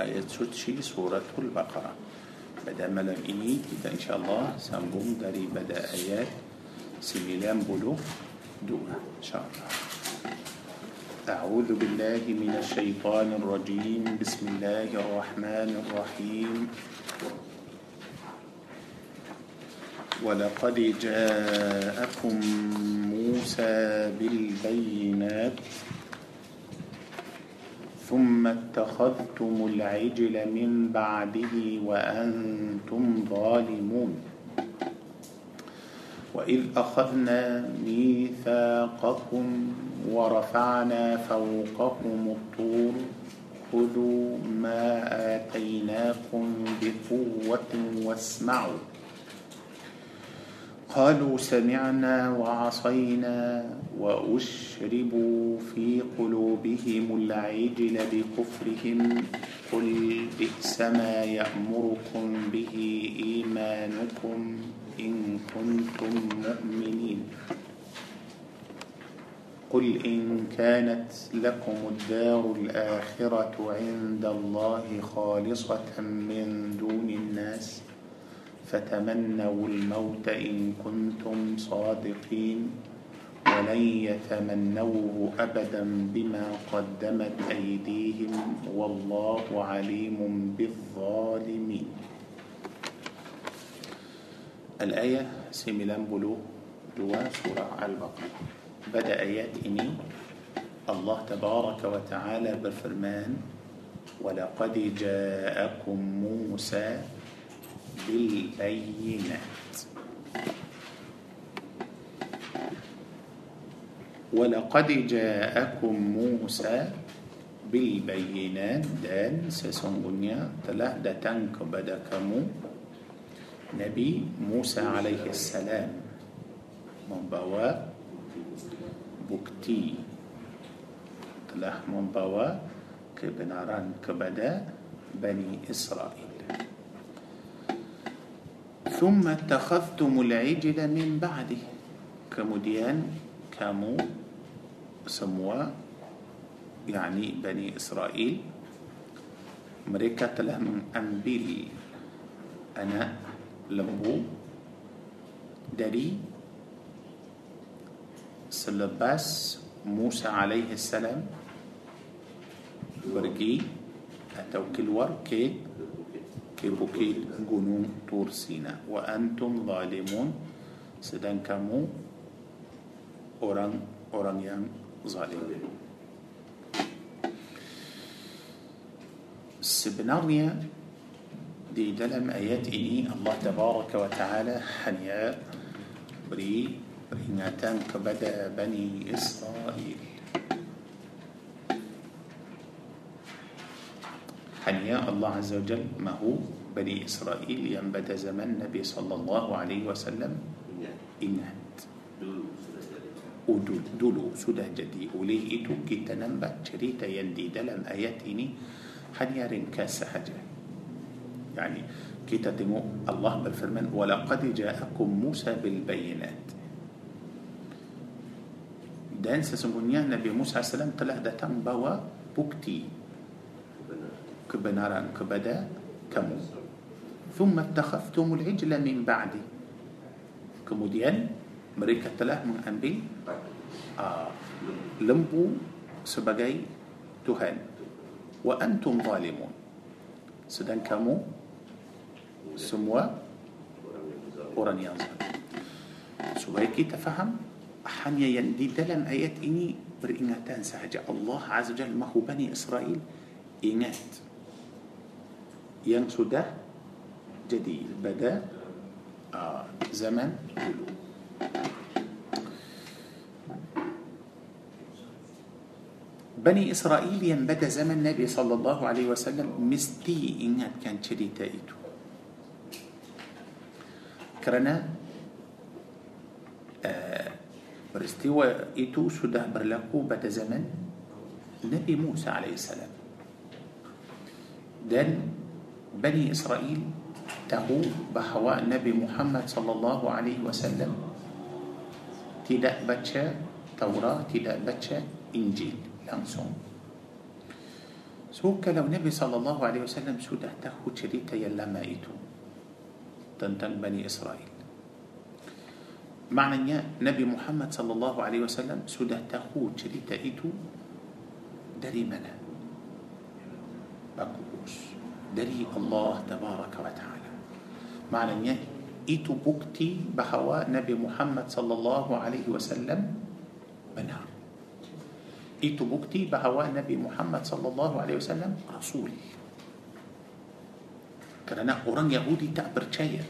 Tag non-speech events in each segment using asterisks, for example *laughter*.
آية ترتشي سورة البقرة. ما ملم إني إذا إن شاء الله سنبوم داري بدأ آيات. سميلان بلو دونا إن شاء الله. أعوذ بالله من الشيطان الرجيم. بسم الله الرحمن الرحيم. ولقد جاءكم موسى بالبينات. ثم اتخذتم العجل من بعده وأنتم ظالمون. وإذ أخذنا ميثاقكم ورفعنا فوقكم الطور خذوا ما آتيناكم بقوة واسمعوا. قالوا سمعنا وعصينا وأشربوا في قلوبهم العجل بكفرهم قل بئس ما يأمركم به إيمانكم إن كنتم مؤمنين قل إن كانت لكم الدار الآخرة عند الله خالصة من دون الناس فتمنوا الموت إن كنتم صادقين ولن يتمنوه أبدا بما قدمت أيديهم والله عليم بالظالمين. الآية سيميلان بلو دوا سورة البقرة. بدأ آيات إني الله تبارك وتعالى بالفرمان ولقد جاءكم موسى بالبينات. ولقد جاءكم موسى بالبينات. دان سسنغنيا تلا دتنك كامو نبي موسى عليه السلام membawa bukti. Telah membawa kebenaran كبدا بني اسرائيل ثم اتخذتم العجل من بعده. Kemudian كامو semua yakni Bani Israel mereka telah mengambil anak lembu dari selepas Musa alaihi salam pergi atau keluar ke ke bukit gunung Tur Sina wa antum zalimun sedang kamu orang orang yang ظالمين دي دلم آيات إني الله تبارك وتعالى حنيا بري رينتان كبدا بني إسرائيل. حنيا الله عز وجل ما هو؟ بني إسرائيل ينبت زمن النبي صلى الله عليه وسلم. إنه. Dulu, dulu sudah jadi oleh itu kita nampak cerita yang di dalam ayat ini hanya ringkas sahaja يعني kita tengok Allah berfirman walaqad ja'akum Musa bil bayinat dan sesungguhnya Nabi Musa AS telah datang bawa bukti kebenaran kepada kamu ثم اتخذتم العجل من بعدي kemudian mereka telah mengambil uh, lembu sebagai Tuhan. Wa antum zalimun. Sedang kamu semua orang yang zalim supaya kita faham hanya yang di dalam ayat ini beringatan sahaja. Allah Azza Jalla mahu Bani Israel ingat yang sudah jadi pada uh, zaman dulu بني إسرائيل ينبدأ زمن النبي صلى الله عليه وسلم مستي إن كان شديد إيتو كرنا آه، برستيوى إيتو سده برلقو بدأ زمن النبي موسى عليه السلام. دن بني إسرائيل تهو بحواء النبي محمد صلى الله عليه وسلم. Tidak baca Taurat, tidak baca Injil langsung. So kalau Nabi sallallahu alaihi wasallam sudah tahu cerita yang lama itu tentang Bani Israel. Maknanya Nabi Muhammad sallallahu alaihi wasallam sudah tahu cerita itu dari mana? Bagus. Dari Allah tabaraka wa taala. Maknanya itu bukti bahawa Nabi Muhammad sallallahu alaihi wasallam benar. Itu bukti bahawa Nabi Muhammad sallallahu alaihi wasallam rasul. Kerana orang Yahudi tak percaya.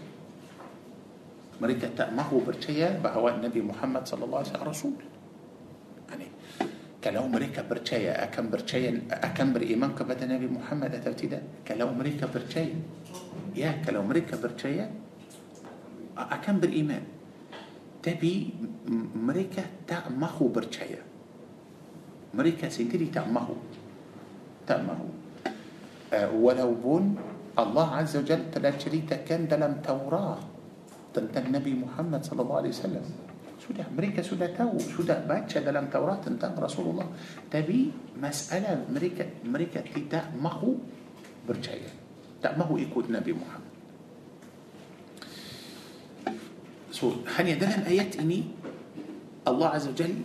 Mereka tak mahu percaya bahawa Nabi Muhammad sallallahu alaihi wasallam rasul. Yani, kalau mereka percaya akan percaya akan beriman kepada Nabi Muhammad atau tidak? Kalau mereka percaya, ya kalau mereka percaya أكم بالإيمان. تبي مريكا تأمهو برشاية. مريكا سنتري تأمهو تأمهو ولو بون الله عز وجل تلا شريتا كان دلم توراة. تنت النبي محمد صلى الله عليه وسلم. سودة مريكا سودة تو سودة باتشا دلم توراة تنت رسول الله. تبي مسألة مريكا مريكا تي تأمهو برشاية. تأمهو يكون نبي محمد. So hanya dalam ayat ini Allah Azza wa Jalla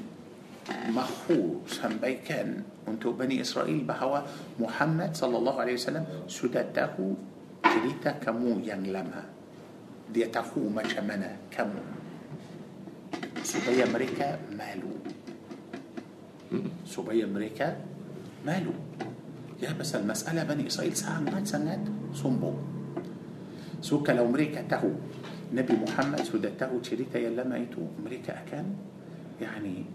mahu sampaikan untuk Bani Israel bahawa Muhammad sallallahu alaihi wasallam sudah tahu cerita kamu yang lama. Dia tahu macam mana kamu supaya mereka malu. Supaya mereka malu. Ya pasal masalah Bani Israel sangat-sangat sombong. So kalau mereka tahu نبي محمد سودتا وشريكا يلما يتو أمريكا أكان؟ يعني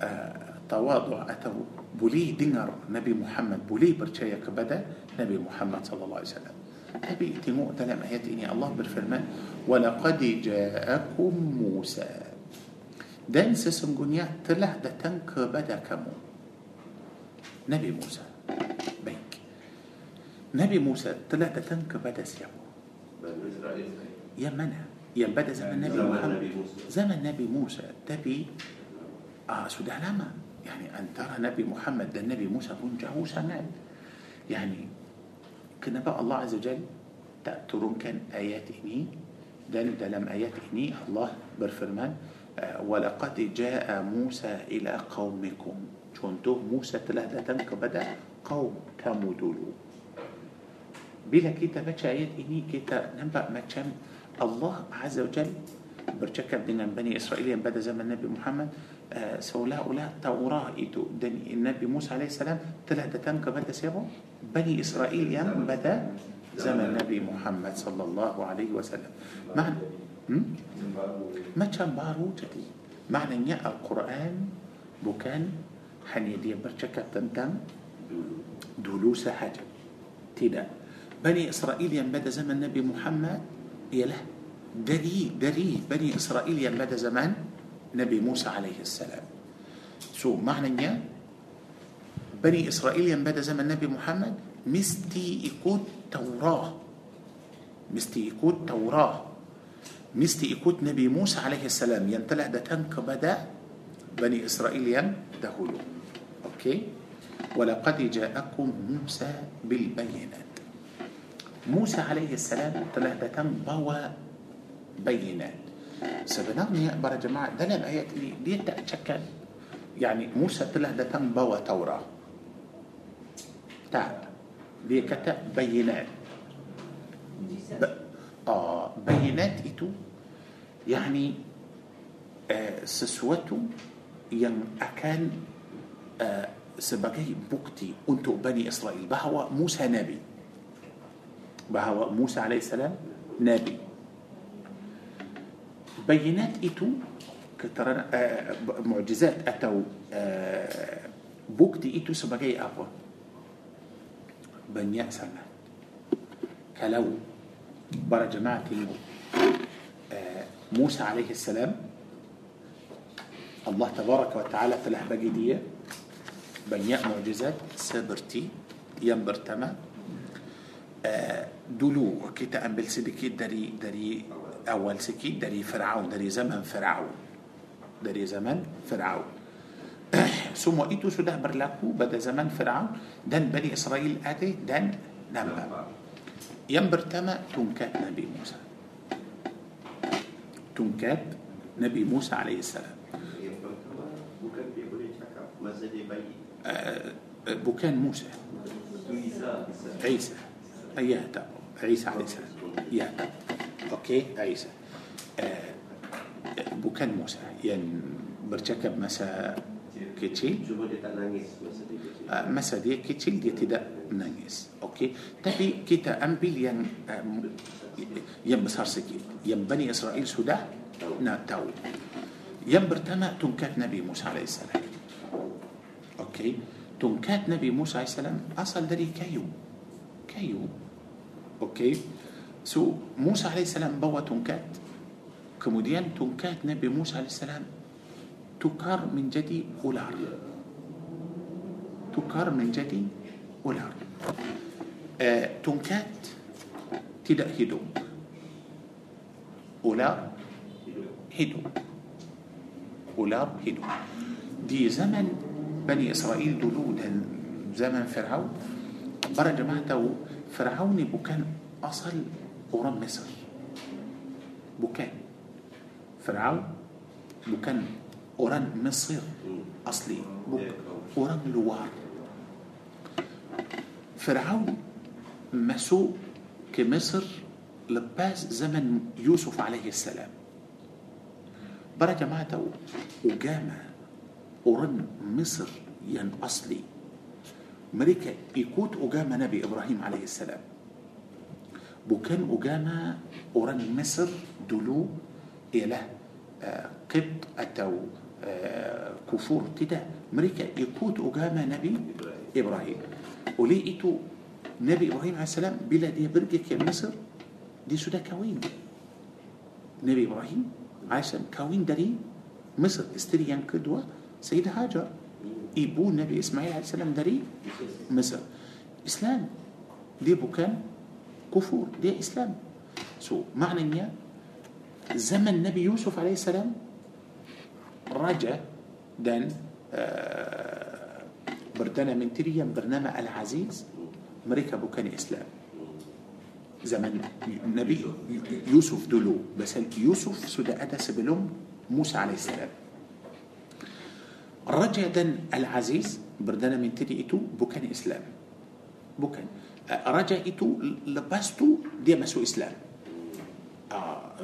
آه، تواضع أتو بولي دينر نبي محمد بولي برشاية كبدا نبي محمد صلى الله عليه وسلم. أبي إتمو تلام آيات إني الله بالفرمان ولقد جاءكم موسى. دان سسنجونيا تلا دتن كبدا كمو. نبي موسى بيك. نبي موسى تلا دتن كبدا سيابو يا منها يعني ينبدا زمن النبي محمد. زمن النبي موسى تبي آه سود يعني أن ترى نبي محمد ده النبي موسى بنجه سمعت يعني كنا بقى الله عز وجل تأترون كان ايات اني دل دلم ايات اني الله برفرمان آه ولقد جاء موسى إلى قومكم. شونتو موسى تله ده تنك بدأ؟ قوم كمدلو بلا كتابة ايات اني كتاب نبقى ما كان الله عز وجل بركب دينا بني إسرائيل بدأ زمن النبي محمد سولا أولا توراة إتو دني النبي موسى عليه السلام طلع دتم كبدا سيبو بني إسرائيل بدأ زمن النبي محمد صلى الله عليه وسلم معنى ما كان بارو جدي معنى إن القرآن بكان حني دي برشكة تنتم دلوس حاجة تدا بني إسرائيل ينبدا زمن النبي محمد يله بريء بريء بني إسرائيل يمدى زمان نبي موسى عليه السلام. سو معنى يا بني إسرائيل يمدى زمان نبي محمد مستي إكوت توراة. مستي إكوت توراة. مستي إكوت نبي موسى عليه السلام. ينتلع دتنك بدأ بني إسرائيل دهولو أوكي ولقد جاءكم موسى بالبينات. موسى عليه السلام تلهدتن بوا بينات. سبنغني أبرا جماعة دانا الآيات اللي دي تأتشكد يعني موسى تله ده تنبوى توراة تا دي كتب بينات ب... آه بينات إتو يعني آه سسوته ين أكان آه سبقي بقتي أنت بني إسرائيل بهوى موسى نبي بهوى موسى عليه السلام نبي بينات اتوا آه، معجزات اتو آه، بوكتي اتوا سبقي ابا بنيا سلا كلو برا جماعة آه، موسى عليه السلام الله تبارك وتعالى في فلح بجدية بنياء معجزات سبرتي ينبرتما. دلو كتا أم بالسدكي داري داري أول سكين داري فرعون داري زمن فرعون. داري زمن فرعون. ثم إتو سده برلاكو بدا زمن فرعون. دن بني إسرائيل أتي دن نبأ. ينبرتما تنكات نبي موسى. تنكات نبي موسى عليه السلام. آه، بوكان موسى. عيسى. عيسى. عيسى عليه السلام. Okey, Isa. Uh, bukan Musa yang bercakap masa kecil Cuma dia tak nangis masa dia kecil. uh, masa dia kecil dia tidak menangis okey tapi kita ambil yang um, yang besar sikit yang Bani Israel sudah nak tahu yang pertama tungkat Nabi Musa AS okey tungkat Nabi Musa AS asal dari kayu kayu okey so Musa AS bawa tungkat kemudian tungkat Nabi Musa AS tukar menjadi ular tukar menjadi ular uh, tungkat tidak hidup ular hidup ular hidup di zaman Bani Israel dulu dan zaman Fir'aun para jemaah tahu Fir'aun bukan asal orang Mesir bukan Fir'aun bukan orang Mesir asli bukan orang luar Fir'aun masuk ke Mesir lepas zaman Yusuf alaihi salam jemaah tahu agama orang Mesir yang asli mereka ikut agama Nabi Ibrahim alaihi salam bukan agama orang Mesir dulu ialah ah, Qibti atau ah, kufur tidak. mereka ikut agama Nabi Ibrahim. oleh itu Nabi Ibrahim عليه السلام bila dia pergi Mesir dia sudah kahwin Nabi Ibrahim عليه السلام kahwin dari Mesir. isteri kedua سيد هاجر. يبو نبي إسماعيل عليه السلام داري مصر. إسلام دي بوكان كفور دي اسلام سو معنى إن زمن النبي يوسف عليه السلام رجع دان آه، بردنا من تريم برنامج العزيز أمريكا بوكان إسلام. زمن النبي يوسف دلو بس يوسف سدى أدى سبلوم موسى عليه السلام. رجع دان العزيز بردنا من تريتو بوكان إسلام. بوكان Raja itu lepas tu dia masuk Islam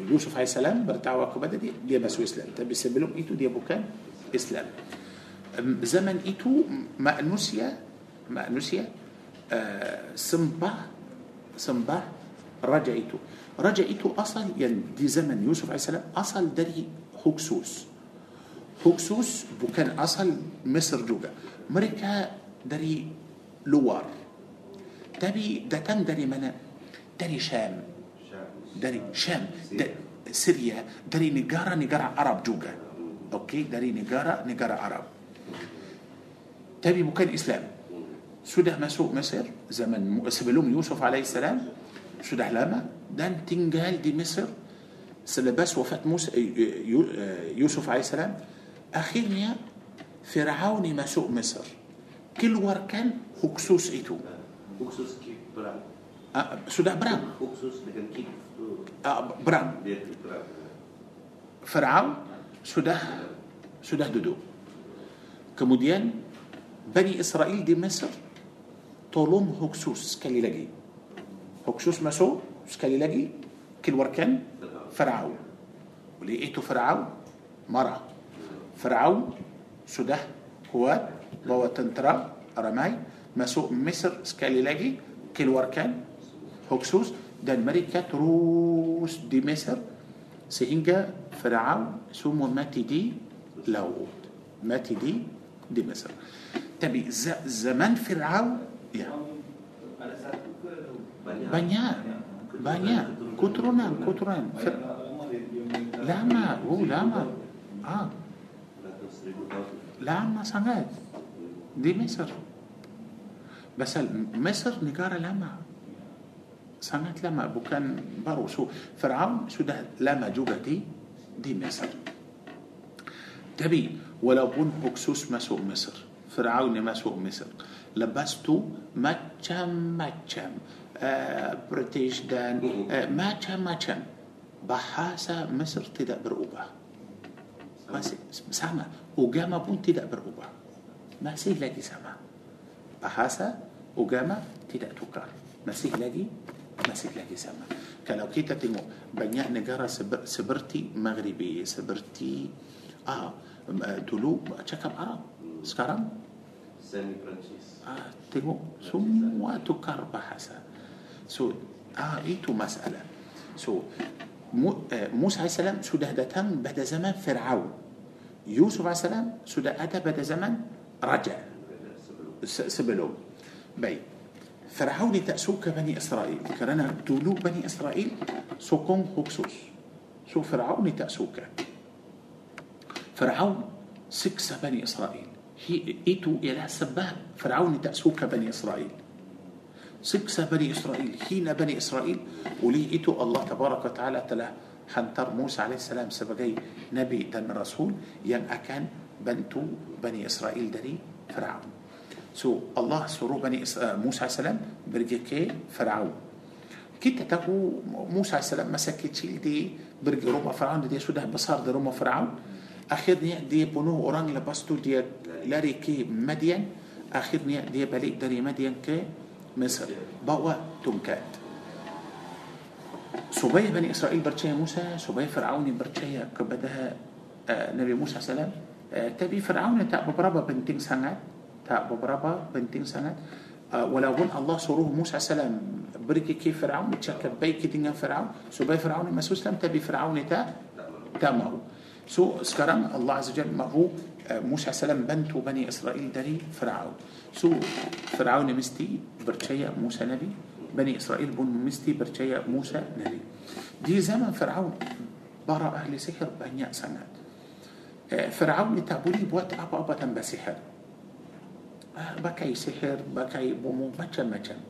Yusuf AS bertawa kepada dia dia masuk Islam tapi sebelum itu dia bukan Islam zaman itu manusia manusia uh, sembah sembah raja itu raja itu asal yang di zaman Yusuf AS asal dari Huksus Huksus bukan asal Mesir juga mereka dari luar tapi datang dari mana dari Syam. dari Syam. dah Syria dari negara-negara Arab juga okay dari negara-negara Arab. tapi bukan Islam. سودة مسوق مصر؟ زمن سبلوم يوسف عليه السلام. سودة لما دان تنجال دي مصر. سلبس وفاة موسى يوسف عليه السلام. أخيرا فرعون مسوق مصر. كل وركان هكسوس إتو. Khusus kip perang. uh, sudah berang Khusus dengan kip tu uh, berang dia perang. Firaun sudah sudah duduk kemudian Bani Israel di Mesir tolong Huksus sekali lagi Huksus masuk sekali lagi keluarkan Firaun oleh itu Firaun marah Firaun sudah kuat bawa tentera ramai مسو مصر سكاليلاجي كيلوركان هوكسوس ده الملكة روس دي مصر سينجا فرعون سومو ماتي دي لاود ماتي دي دي مصر. تبي زمان فرعون يا. بانيا بانيا كترونان كترونان فر... لاما هو لاما. آه. لاما سانات دي مصر. بس مصر نجارة لما سمعت لما أبو كان بارو. شو فرعون شو ده لما جوجا دي دي مصر. تبي ولا بون بوكسوس ما سوق مصر فرعون ما سوق مصر. لبستو ماتشم ماتشم آه بريتيش دان آه ماتشم ماتشم. بحاسة مصر تدا بس سما وجاما بون تدا برؤوبة ما سيه لدي سامة. بحاسة agama tidak tukar masih lagi masih lagi sama kalau kita tengok banyak negara sebe- seperti Maghribi seperti ah, uh, dulu cakap Arab sekarang Semi Perancis. ah, tengok semua tukar bahasa so ah, itu masalah so Mu- eh, Musa AS sudah datang pada zaman Fir'aun Yusuf AS sudah ada pada zaman Raja se- sebelum bi. Firaun tak suka Bani Israel. kerana dulu Bani Israel sokong Huksus. so Firaun tak suka? Firaun seksa Bani Israel. ha itu ialah sebab Firaun tak suka Bani Israel. seksa Bani Israel. hina Bani Israel. oleh itu Allah تبارك وتعالى telah حنتر موسى عليه السلام سبقي نبي دم رسول. ين أكان بنتو بني إسرائيل دني فرعون. So Allah suruh Bani Is- uh, Musa AS pergi ke Fir'aun kita tahu Musa AS masa kecil dia pergi rumah Fir'aun dia sudah besar di rumah Fir'aun akhirnya dia bunuh orang lepas tu dia lari ke Madian akhirnya dia balik dari Madian ke Mesir bawa tungkat supaya Bani Israel percaya Musa supaya Fir'aun percaya kepada uh, Nabi Musa SAW uh, tapi Fir'aun tak beberapa penting sangat tak beberapa penting sangat uh, walaupun Allah suruh Musa SAW pergi ke Fir'aun bercakap baik dengan Fir'aun supaya Fir'aun masuk Islam tapi Fir'aun tak tak mahu so sekarang Allah Azza Jalla mahu uh, Musa SAW bantu Bani Israel dari Fir'aun so Fir'aun mesti percaya Musa Nabi Bani Israel pun mesti percaya Musa Nabi di zaman Fir'aun para ahli sihir banyak sangat uh, Fir'aun ni tak boleh buat apa-apa pakai sihir pakai bomoh macam-macam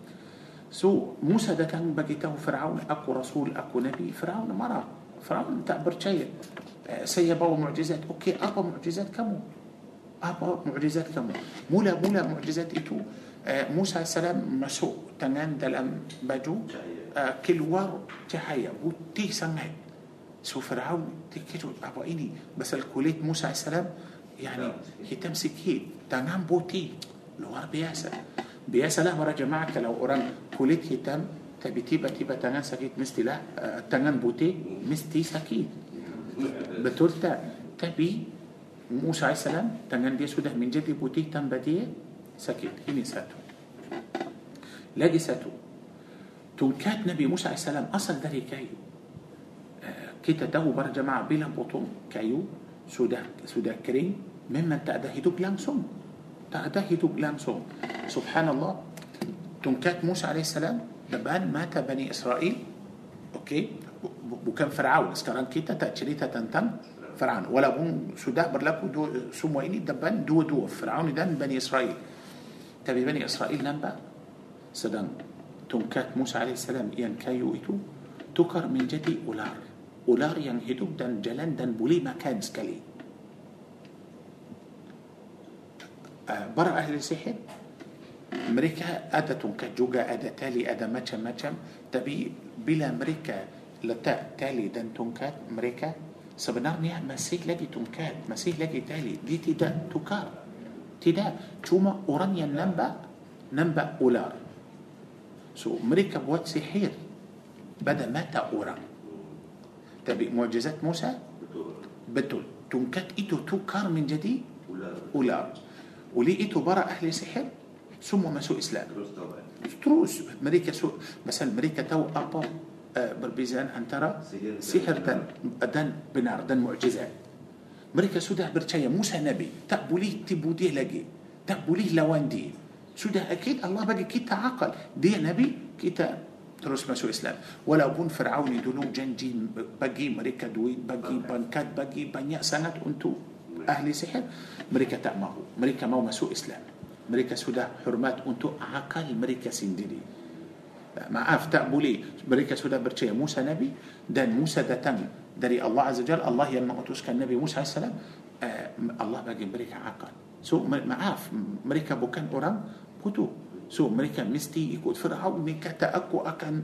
so Musa datang begitu Firaun aku rasul aku nabi. Firaun marah Firaun tak percaya. siapa mukjizat okay apa mukjizat kamu? apa mukjizat kamu? mula-mula mukjizat itu. Musa سلام masuk tangan dalam baju. keluar cahaya putih sangat so Firaun takut apa ini. pasal kulit Musa السلام yakni hitam sikit tangan putih. Luar biasa biasalah para jemaah kalau orang kulit hitam tapi tiba-tiba tangan sakit mestilah uh, tangan putih mesti sakit betul tak tapi Musa AS tangan dia sudah menjadi putih tanpa dia sakit ini satu lagi satu tungkat Nabi Musa AS asal dari kayu uh, kita tahu para jemaah bila potong kayu sudah sudah kering memang tak ada hidup langsung tak ada hidup langsung subhanallah tungkat Musa AS depan mata Bani Israel okey bukan Firaun sekarang kita tak cerita tentang Firaun walaupun sudah berlaku dua, semua ini depan dua-dua Firaun dan Bani Israel tapi Bani Israel nampak sedang tungkat Musa AS yang kayu itu tukar menjadi ular ular yang hidup dan jalan dan boleh makan sekali برا أهل السحر. أمريكا أدة كجوجا أدة تالي أدة ماتشم ماتشم Tapi bila mereka letak tali dan tongkat mereka sebenarnya masih lagi tongkat masih lagi tali. Dia tidak tukar tidak cuma orangnya nampak nampak ular. So mereka buat sihir pada mata orang. Tapi mukjizat Musa? Betul. Tongkat itu tukar menjadi? Ular, ular. Waktu itu para ahli sihir? Semua masuk Islam. Terus. Mereka masuk. مثلا mereka tahu apa آه، perbezaan antara sihir dan dan benar dan mukjizat mereka sudah percaya Musa Nabi. Tak boleh tipu lagi? Tak boleh lawan dia sudah أكيد Allah bagi kita akal jadi mereka terus masuk Islam. Walaupun Firaun dulu janji bagi mereka duit bagi pangkat bagi banyak سنه untuk. Ahli sihir mereka tak mahu. Mereka mau masuk Islam. Mereka sudah hormat untuk akal mereka sendiri. Maaf tak boleh. Mereka sudah percaya Musa Nabi dan Musa datang dari Allah Azza Jal. Allah yang mengutuskan Nabi Musa AS uh, Allah bagi mereka akal. So ma- maaf, mereka bukan orang bodoh. So mereka mesti ikut Firaun. Ni kata aku akan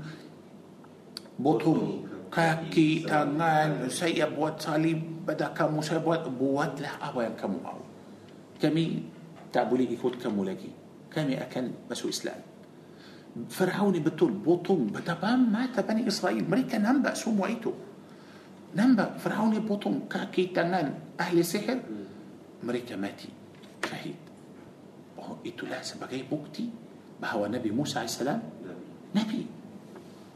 potong kaki, tangan, saya buat salib pada kamu, saya buat buatlah apa yang kamu mau. Kami tak boleh ikut kamu lagi. Kami akan masuk Islam. Firaun betul potong betapa mata Bani Israel. Mereka nampak semua itu. Nampak Firaun potong kaki tangan ahli sihir. Mereka mati. Syahid. Oh, itulah sebagai bukti bahawa Nabi Musa AS Nabi.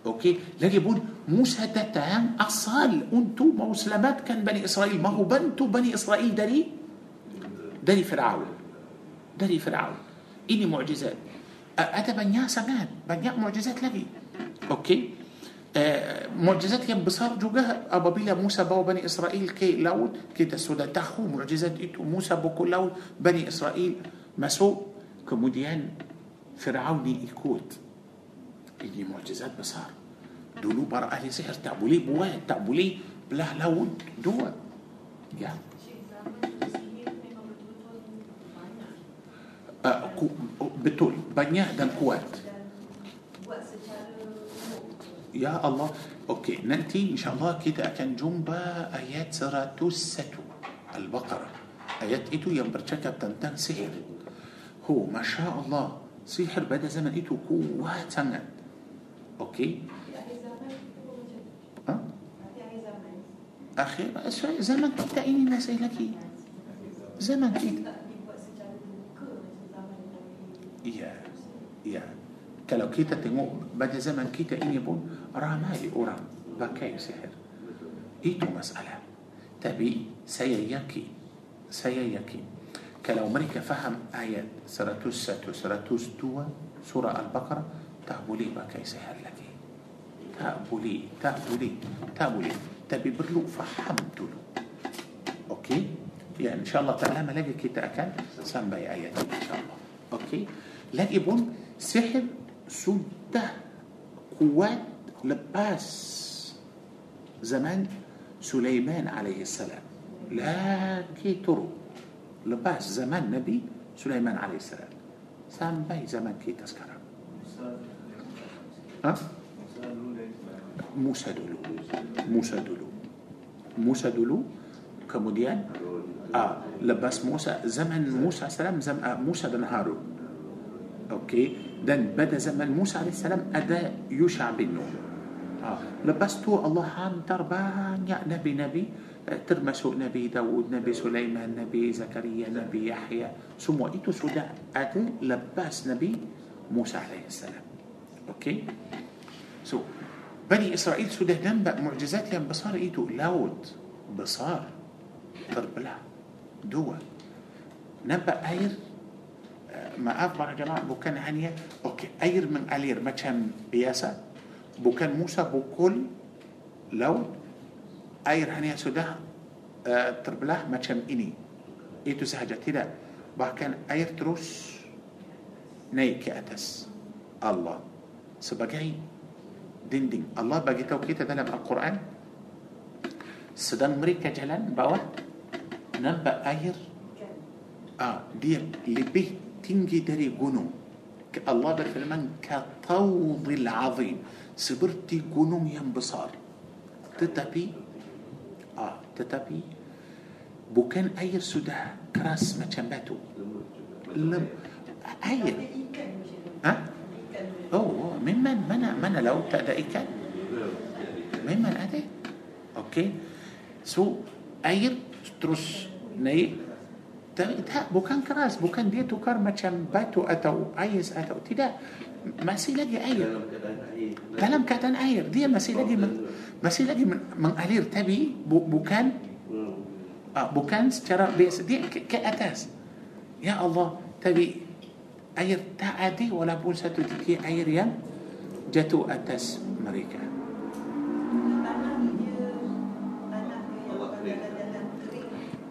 Okey? Lagipun Musa datang asal untuk menyelamatkan Bani Israel. Mahu bantu Bani Israel dari dari Firaun. Dari Firaun. Ini mukjizat. Ada banyak sangat banyak mukjizat lebih okey? أه mukjizat yang besar juga apabila Musa bawa Bani Israel ke laut kita sudah tahu mukjizat itu. Musa bawa laut Bani Israel مسو كموديان فرعوني يكوت ini mukjizat besar dulu para ahli sihir tak boleh buat tak boleh belah laut dua ya uh, ku, oh, betul banyak dan kuat dan buat secara umum. Ya Allah Okey nanti insyaAllah kita akan jumpa ayat 101 Al-Baqarah Ayat itu yang bercakap tentang sihir Hu, Masya Allah Sihir pada zaman Okey akhir zaman kita ini الناس zaman kita ya ya kalau kita tengok pada zaman kita ini pun ramai orang pakai sihir itu masalah tapi sikit sikit kalau mereka faham ayat seratus satu seratus dua surah Al-Baqarah tak boleh pakai sihir Tak boleh Tak boleh Tak boleh Tapi perlu faham dulu Okey Ya insyaAllah tak lama lagi kita akan Sampai ayat ini insyaAllah Okey Lagi pun Sihir sudah kuat lepas zaman Sulaiman alaihi salam lagi turun lepas zaman Nabi Sulaiman alaihi salam sampai zaman kita sekarang ha? Musa dulu Musa dulu Musa dulu kemudian ah, lepas Musa zaman Musa salam zaman ah, Musa dan Harun okey dan pada zaman Musa AS ada Yusha bin Nun ah, lepas tu Allah hantar banyak nabi-nabi eh, termasuk Nabi Dawud, Nabi Sulaiman, Nabi Zakaria, Nabi Yahya semua itu sudah ada lepas Nabi Musa AS okey so بني إسرائيل سده دم معجزات لأن بصار ايتو لاوت بصار تربلا دوا نبا أير آه، ما أفضل جماعة بوكان هانية أوكي أير من ألير ما كان بياسا بوكان موسى بوكل لاوت أير هانية سده تربلا آه، ما كان إني. ايتو سهجت لا بحكان أير تروس نيك أتس. الله. سبقين dinding. Allah bagi tahu kita dalam Al-Quran sedang mereka jalan bawah nampak air. Ah, dia lebih tinggi dari gunung. Allah berfirman katawdil azim. Seperti gunung yang besar. Tetapi ah, tetapi bukan air sudah keras macam batu. Lem air. Ha? Tu. Oh, memang mana mana laut tak ada ikan? Memang ada. Okey. So air terus naik. Tak, tak, bukan keras, bukan dia tukar macam batu atau ais atau tidak. Masih lagi air. dalam keadaan air. Dia masih lagi men, masih lagi men, mengalir tapi bu, bukan ah, bukan secara biasa dia ke, ke atas. Ya Allah, tapi air tak ada walaupun satu titik air yang jatuh atas mereka.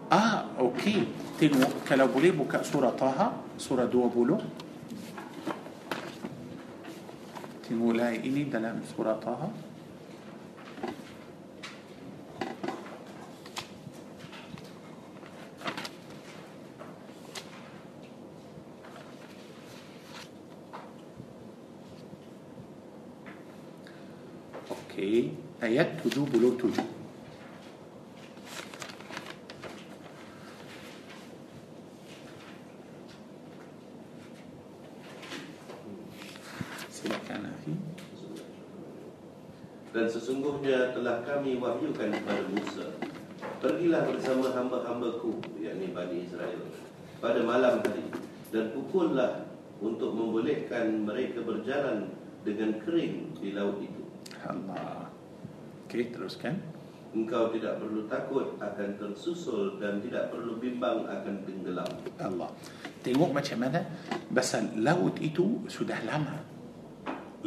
Ah, okey. Tengok kalau boleh buka surah Taha, surah 20. Tengoklah ini dalam surah Taha. Ayat 77. Silakan Afi. Dan sesungguhnya telah kami wahyukan kepada Musa Pergilah bersama hamba-hambaku yakni Bani Israel Pada malam hari Dan pukullah untuk membolehkan mereka berjalan dengan kering di laut itu Allah. Okey, teruskan. Engkau tidak perlu takut akan tersusul dan tidak perlu bimbang akan tenggelam Allah. Tengok macam mana pasal laut itu sudah lama.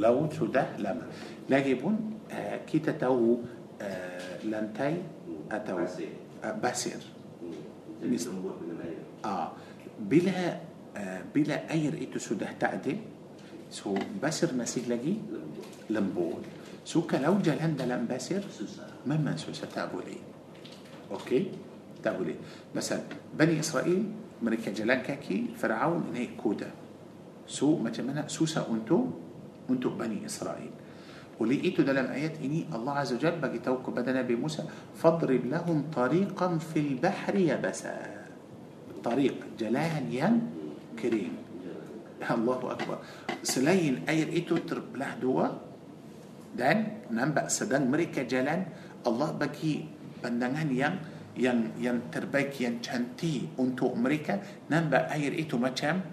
Laut sudah lama. Lagipun uh, kita tahu uh, lantai atau Pasir. uh, basir. hmm. Jadi lembut dengan air Ah, bila uh, bila air itu sudah tak atas pasir masih lagi Lembut lembut. So kalau jalan dalam pasir memang susah tak boleh. Okey? Tak boleh. مثلا Bani Israel mereka jalan kaki Firaun dengan kuda. So macam mana susah untuk? Untuk Bani Israel. Waktu itu ada ayat ini الله عز وجل bagi tahu kepada Nabi Musa فاضرب لهم طريقا في البحر يبسا. طريق جلان ين كريم. الله أكبر. سلين أي رأيتوا ترب لحدوه dan nampak sedang mereka jalan Allah bagi pandangan yang yang yang terbaik yang cantik untuk mereka. Nampak air itu macam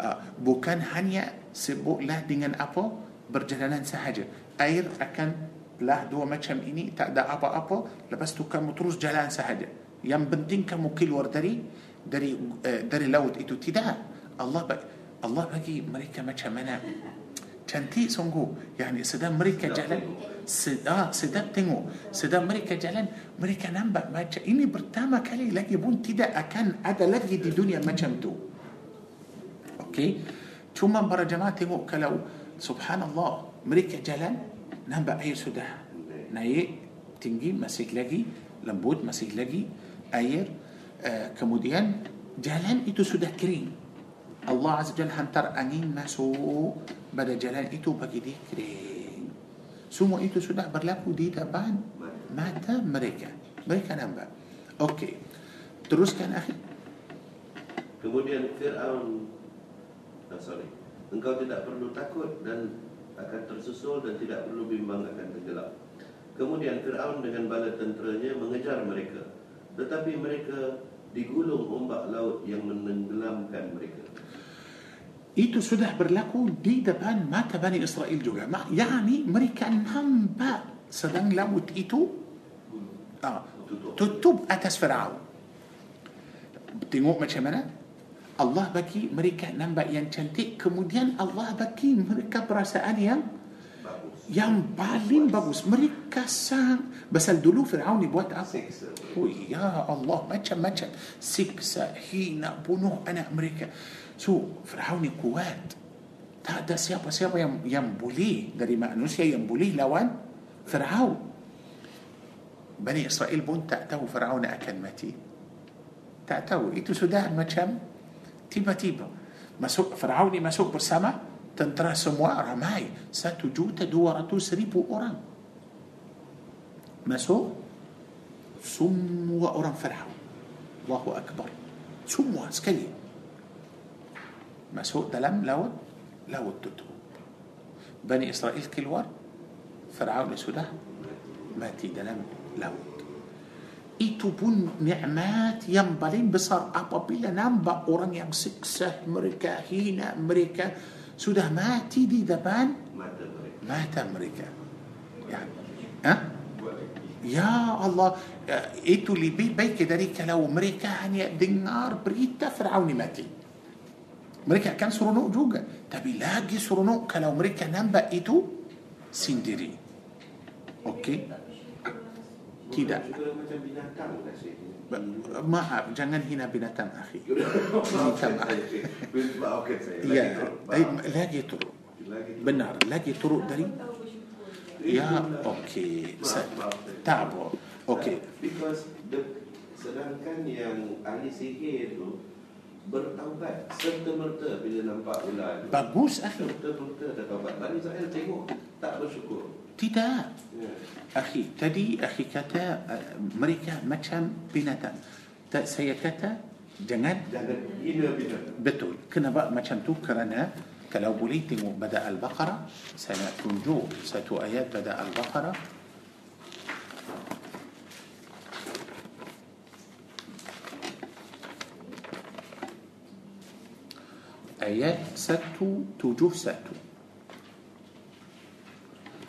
uh, bukan hanya sebutlah dengan apa berjalanan sahaja. Air akan belah dua macam ini tak ada apa-apa lepas tu kamu terus jalan sahaja. Yang penting kamu keluar dari dari uh, dari laut itu. Tidak. Allah bagi, Allah bagi mereka macam mana cantik sungguh yani sedang mereka jalan sed, ah, sedap tengok sedang mereka jalan mereka nampak macam ini pertama kali lagi pun tidak akan ada lagi di dunia macam tu okey cuma para jemaah tengok kalau subhanallah mereka jalan nampak air sudah naik tinggi masih lagi lembut masih lagi air uh, kemudian jalan itu sudah kering Allah Azza Jalla hantar angin masuk pada jalan itu bagi dia kering. Semua itu sudah berlaku di depan mata mereka. Mereka nampak. Okey. Teruskan akhir. Kemudian Fir'aun ah, sorry. Engkau tidak perlu takut dan akan tersusul dan tidak perlu bimbang akan tenggelam. Kemudian Fir'aun dengan bala tenteranya mengejar mereka. Tetapi mereka digulung ombak laut yang menenggelamkan mereka. Itu sudah berlaku di depan mata Bani Israel juga. Yani mereka nampak sedang laut itu ah, Tutup. atas Firaun. Tengok macam mana? Allah bagi mereka nampak yang cantik, kemudian Allah bagi mereka perasaan yang Bagus. yang paling bagus. Mereka sang Pasal dulu Fir'aun ni buat apa? Oh ya Allah macam-macam siksa, hina, bunuh anak mereka. So Fir'aun ni kuat. Tak ada siapa-siapa yang yang boleh dari manusia yang boleh lawan Fir'aun. Bani Israel pun tak tahu Fir'aun akan mati. Tak tahu. Itu sudah macam tiba-tiba. Masuk Fir'aun ni masuk bersama tentera semua ramai. Satu juta dua ratus ribu orang. Masuk semua orang Fir'aun. Allahu Akbar. Semua sekali. Masuk dalam laut, laut tutup. Bani Israel keluar, Fir'aun sudah mati dalam laut. Itu pun nikmat yang paling besar apabila nampak orang yang siksa mereka, hina mereka, sudah mati di depan Mata mereka. Ya. Ha? Ya Allah, eh, itu lebih baik dari kalau mereka hanya dengar berita Fir'aun mati. Mereka akan seronok juga. Tapi lagi seronok kalau mereka nampak itu sendiri. Okey? Tidak. Binatang Maaf, jangan hina binatang akhi. Minta maaf. Ya, eh, lagi turun. Benar, lagi turun dari. Ya, saya. Tak apa. The, sedangkan yang ahli sihir tu bertaubat serta-merta bila nampak ular itu. Bagus akhi. Serta-merta dah taubat. Bani Israel tengok tak bersyukur. Tidak. Ya. Akhi, tadi akhi kata uh, mereka macam binatang. Tak saya kata jangan Jangan hina binatang. betul. Kenapa macam tu? Kerana kalau boleh tengok pada Al-Baqarah, saya tunjuk satu ayat pada Al-Baqarah. Ayat 171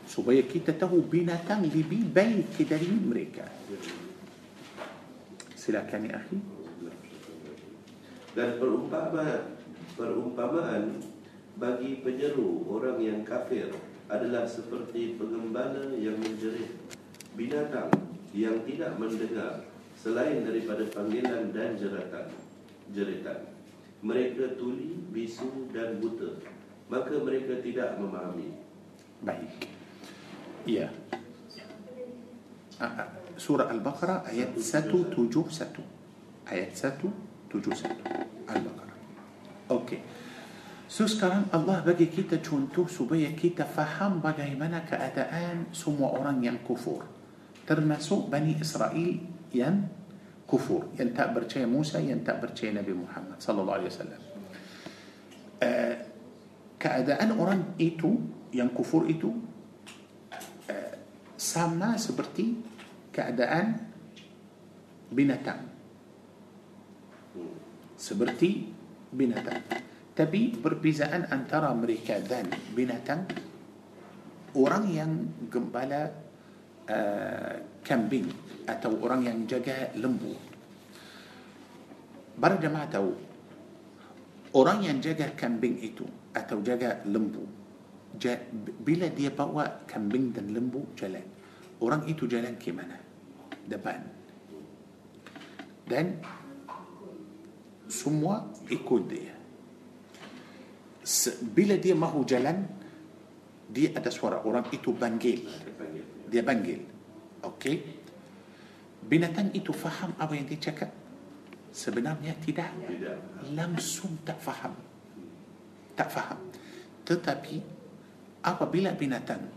supaya kita tahu binatang lebih baik dari mereka. Silakan ya akhi. Dan perumpamaan perumpamaan bagi penyeru orang yang kafir adalah seperti pengembala yang menjerit binatang yang tidak mendengar selain daripada panggilan dan jeratan jeritan mereka tuli bisu dan buta maka mereka tidak memahami Baik. Ya. Ah, ah, Surah Al-Baqarah ayat 171. Ayat 171. Al-Baqarah. Okey. So sekarang Allah bagi kita contoh supaya kita faham bagaimana keadaan semua orang yang kufur. Termasuk Bani Israel yang kufur. Yang tak percaya Musa, yang tak percaya Nabi Muhammad sallallahu alaihi wasallam. Uh, keadaan orang itu yang kufur itu uh, sama seperti keadaan binatang seperti binatang tapi perbezaan antara mereka dan binatang orang yang gembala uh, kambing atau orang yang jaga lembu. Para jemaah tahu orang yang jaga kambing itu atau jaga lembu bila dia bawa kambing dan lembu jalan orang itu jalan ke mana? Depan. Dan semua ikut dia. Bila dia mahu jalan dia ada suara orang itu panggil. Dia panggil. Okey binatang itu faham apa yang dia cakap? Sebenarnya tidak. Langsung tak faham. Tak faham. Tetapi apabila binatang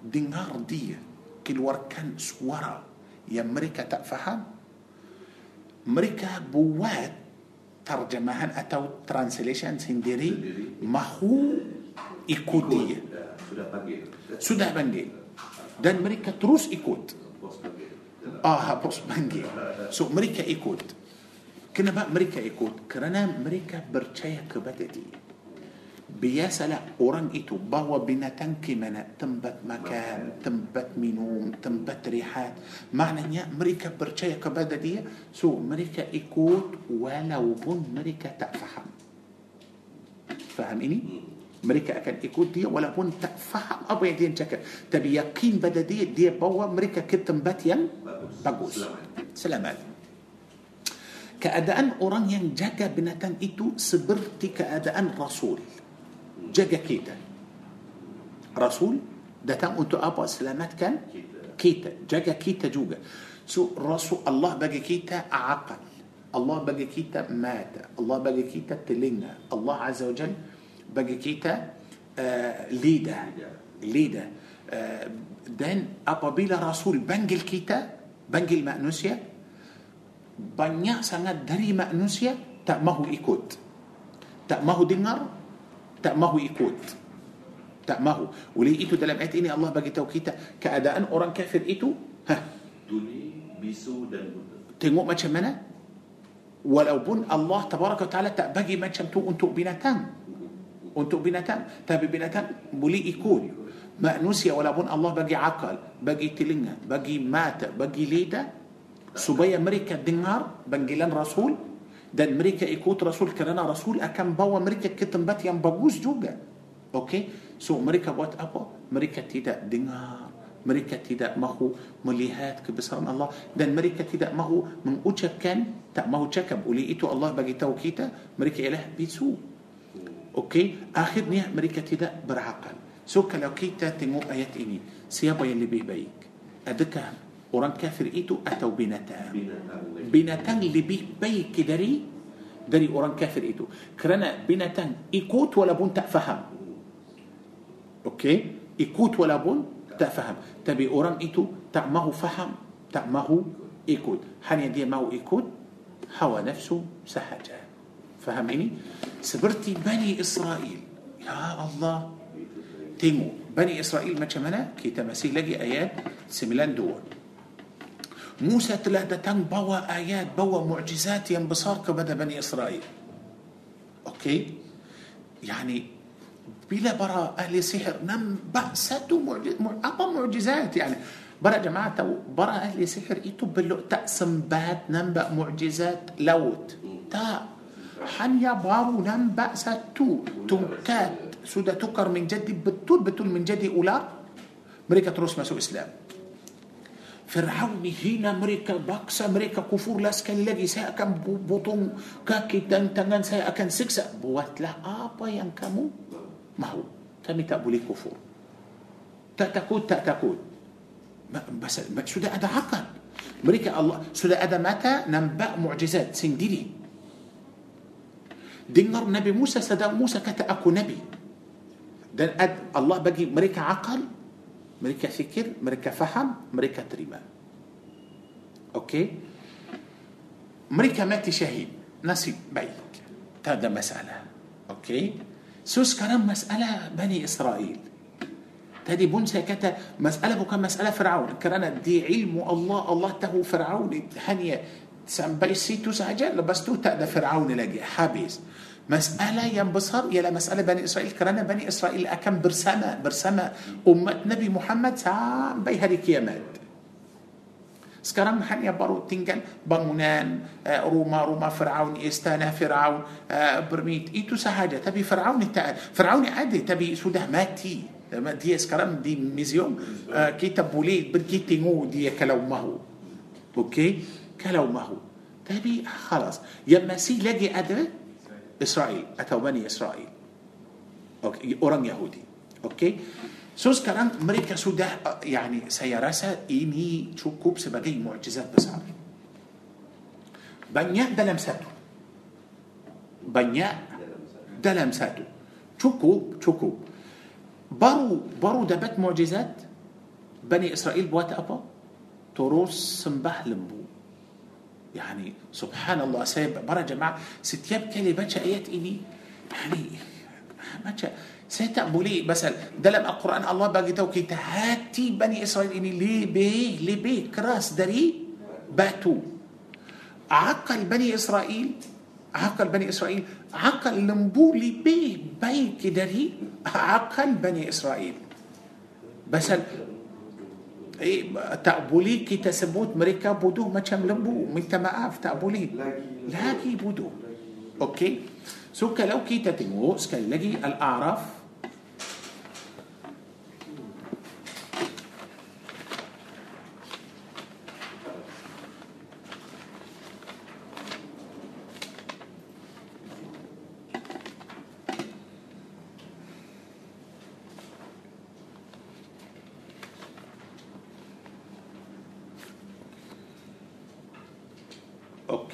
dengar dia keluarkan suara yang mereka tak faham mereka buat terjemahan atau translation sendiri Sendiri. mahu ikut dia. Dah, sudah panggil. Sudah panggil. Dan mereka terus ikut آه bos panggil so mereka ikut kenapa mereka ikut kerana mereka percaya kepada dia biasalah orang itu bawa binatang ke mana tempat makan tempat minum tempat rehat. معنى نيا أمريكا برشاية كبتدي سو أمريكا إيكود ولو بن أمريكا تأفحم فهميني؟ Mereka akan ikut dia walaupun tak faham apa yang dia cakap. Tapi yakin pada dia, dia bawa mereka ke tempat yang bagus bagus. selamat Selamat. Keadaan orang yang jaga binatang itu seperti keadaan Rasul. Jaga kita. Rasul datang untuk apa? Selamatkan kita. Jaga kita juga. So Rasul Allah bagi kita akal. Allah bagi kita mata. Allah bagi kita telinga. Allah Azza wa Jal باجيكيتا آه، ليدا. ليدا. آه، دان أبابيلا رسول بنجل كيتا بنجل مأنوسيا. بنيا سنت دري مأنوسيا تأمه إيكوت. Tak mahu dengar tak mahu ikut. Tak mahu oleh itu dalam ini Allah bagi tahu kita keadaan orang kafir itu ها. Tengok macam mana walaupun الله تبارك وتعالى tak bagi macam itu untuk binatang Untuk binatang, tapi binatang boleh ikut. Manusia walaupun Allah bagi akal, bagi telinga, bagi mata, bagi lidah supaya mereka dengar panggilan Rasul dan mereka ikut Rasul kerana Rasul akan bawa mereka ke tempat yang bagus juga. Okey? So mereka buat apa? Mereka tidak dengar, mereka tidak mahu melihat kebesaran Allah dan mereka tidak mahu mengucapkan, tak mahu cakap. Oleh itu Allah bagi tahu kita mereka ialah bisu. Okey? Akhirnya mereka tidak berakal. So kalau kita tengok ayat ini, siapa yang lebih baik? Adakah orang kafir itu atau binatang? binatang lebih baik dari dari orang kafir itu kerana binatang ikut walaupun tak faham okey ikut walaupun tak faham tapi orang itu tak mahu faham tak mahu ikut hanya dia mahu ikut hawa nafsu sahaja فهميني؟ سبرتي بني إسرائيل. يا الله. تيمو بني إسرائيل ما كمانا كي تمسيه لقي آيات سميلان دول موسى تلاتة تن بوا آيات بوا معجزات ينبصار كبدا بني إسرائيل. أوكي؟ يعني بلا برا أهل سحر نم بأسات معجزات معجزات يعني. برا جماعة برا أهل سحر إيتو باللؤتأ سنبات نم بأ معجزات لوت. تأ Hanya baru nampak satu tongkat sudah tukar menjadi betul betul menjadi ular mereka terus masuk Islam. Firaun hina mereka paksa mereka kufur لاسكن كان lagi dia akan potong kaki dan tangan dia akan seksa. Buatlah apa yang kamu. Mahu? Tapi tak boleh kufur. Tak takut tak takut. Sebab sudah ada akidah مريكا الله سودا أدا متى؟ نبأ معجزات. سندري dengar Nabi Musa sedang Musa kata aku Nabi dan Allah bagi mereka akal mereka fikir, mereka faham, mereka terima. Okey? Mereka mati syahid. Nasib baik. Tak ada masalah. Okey? So sekarang masalah Bani Israel. Pun saya kata masalah bukan masalah Fir'aun. Kerana di ilmu Allah, Allah tahu Fir'aun hanya sampai situ saja. Lepas tu tak ada Fir'aun lagi. Habis. Masalah yang besar ialah masalah Bani Israel kerana Bani Israel akan bersama bersama umat Nabi Muhammad sampai hari kiamat. Sekarang hanya baru tinggal bangunan rumah-rumah Firaun, istana Firaun, bermit itu sahaja. Tapi Firaun tak Firaun ada tapi sudah mati. Dia sekarang di museum kita boleh pergi tengok dia kalau mahu. Okey? كلو ما هو تبي؟ خلاص. يما سي لقي أدري؟ إسرائيل. أتوا بني إسرائيل. أوكي. أوران يهودي. أوكي. سوس كلام مريكا سودا يعني سيرسى إني تشوكوب سبقي معجزات بسار بنيا دلم ساتو بنيا dalam satu cukup cukup baru baru dapat mukjizat؟ بني إسرائيل buat apa terus sembah lembu. يعني سبحان الله saya para jamaah setiap kali baca ayat ini يعني baca saya tak boleh بس dalam القرآن الله bagi tahu kita hati بني إسرائيل ini lebih lebih keras dari batu. عقل بني إسرائيل عقل بني إسرائيل عقل لمبولي بيه بيك دري عقل بني إسرائيل. بس eh, tak boleh kita sebut mereka bodoh macam lembu minta maaf tak boleh lagi, bodoh okey so kalau kita tengok sekali lagi al-araf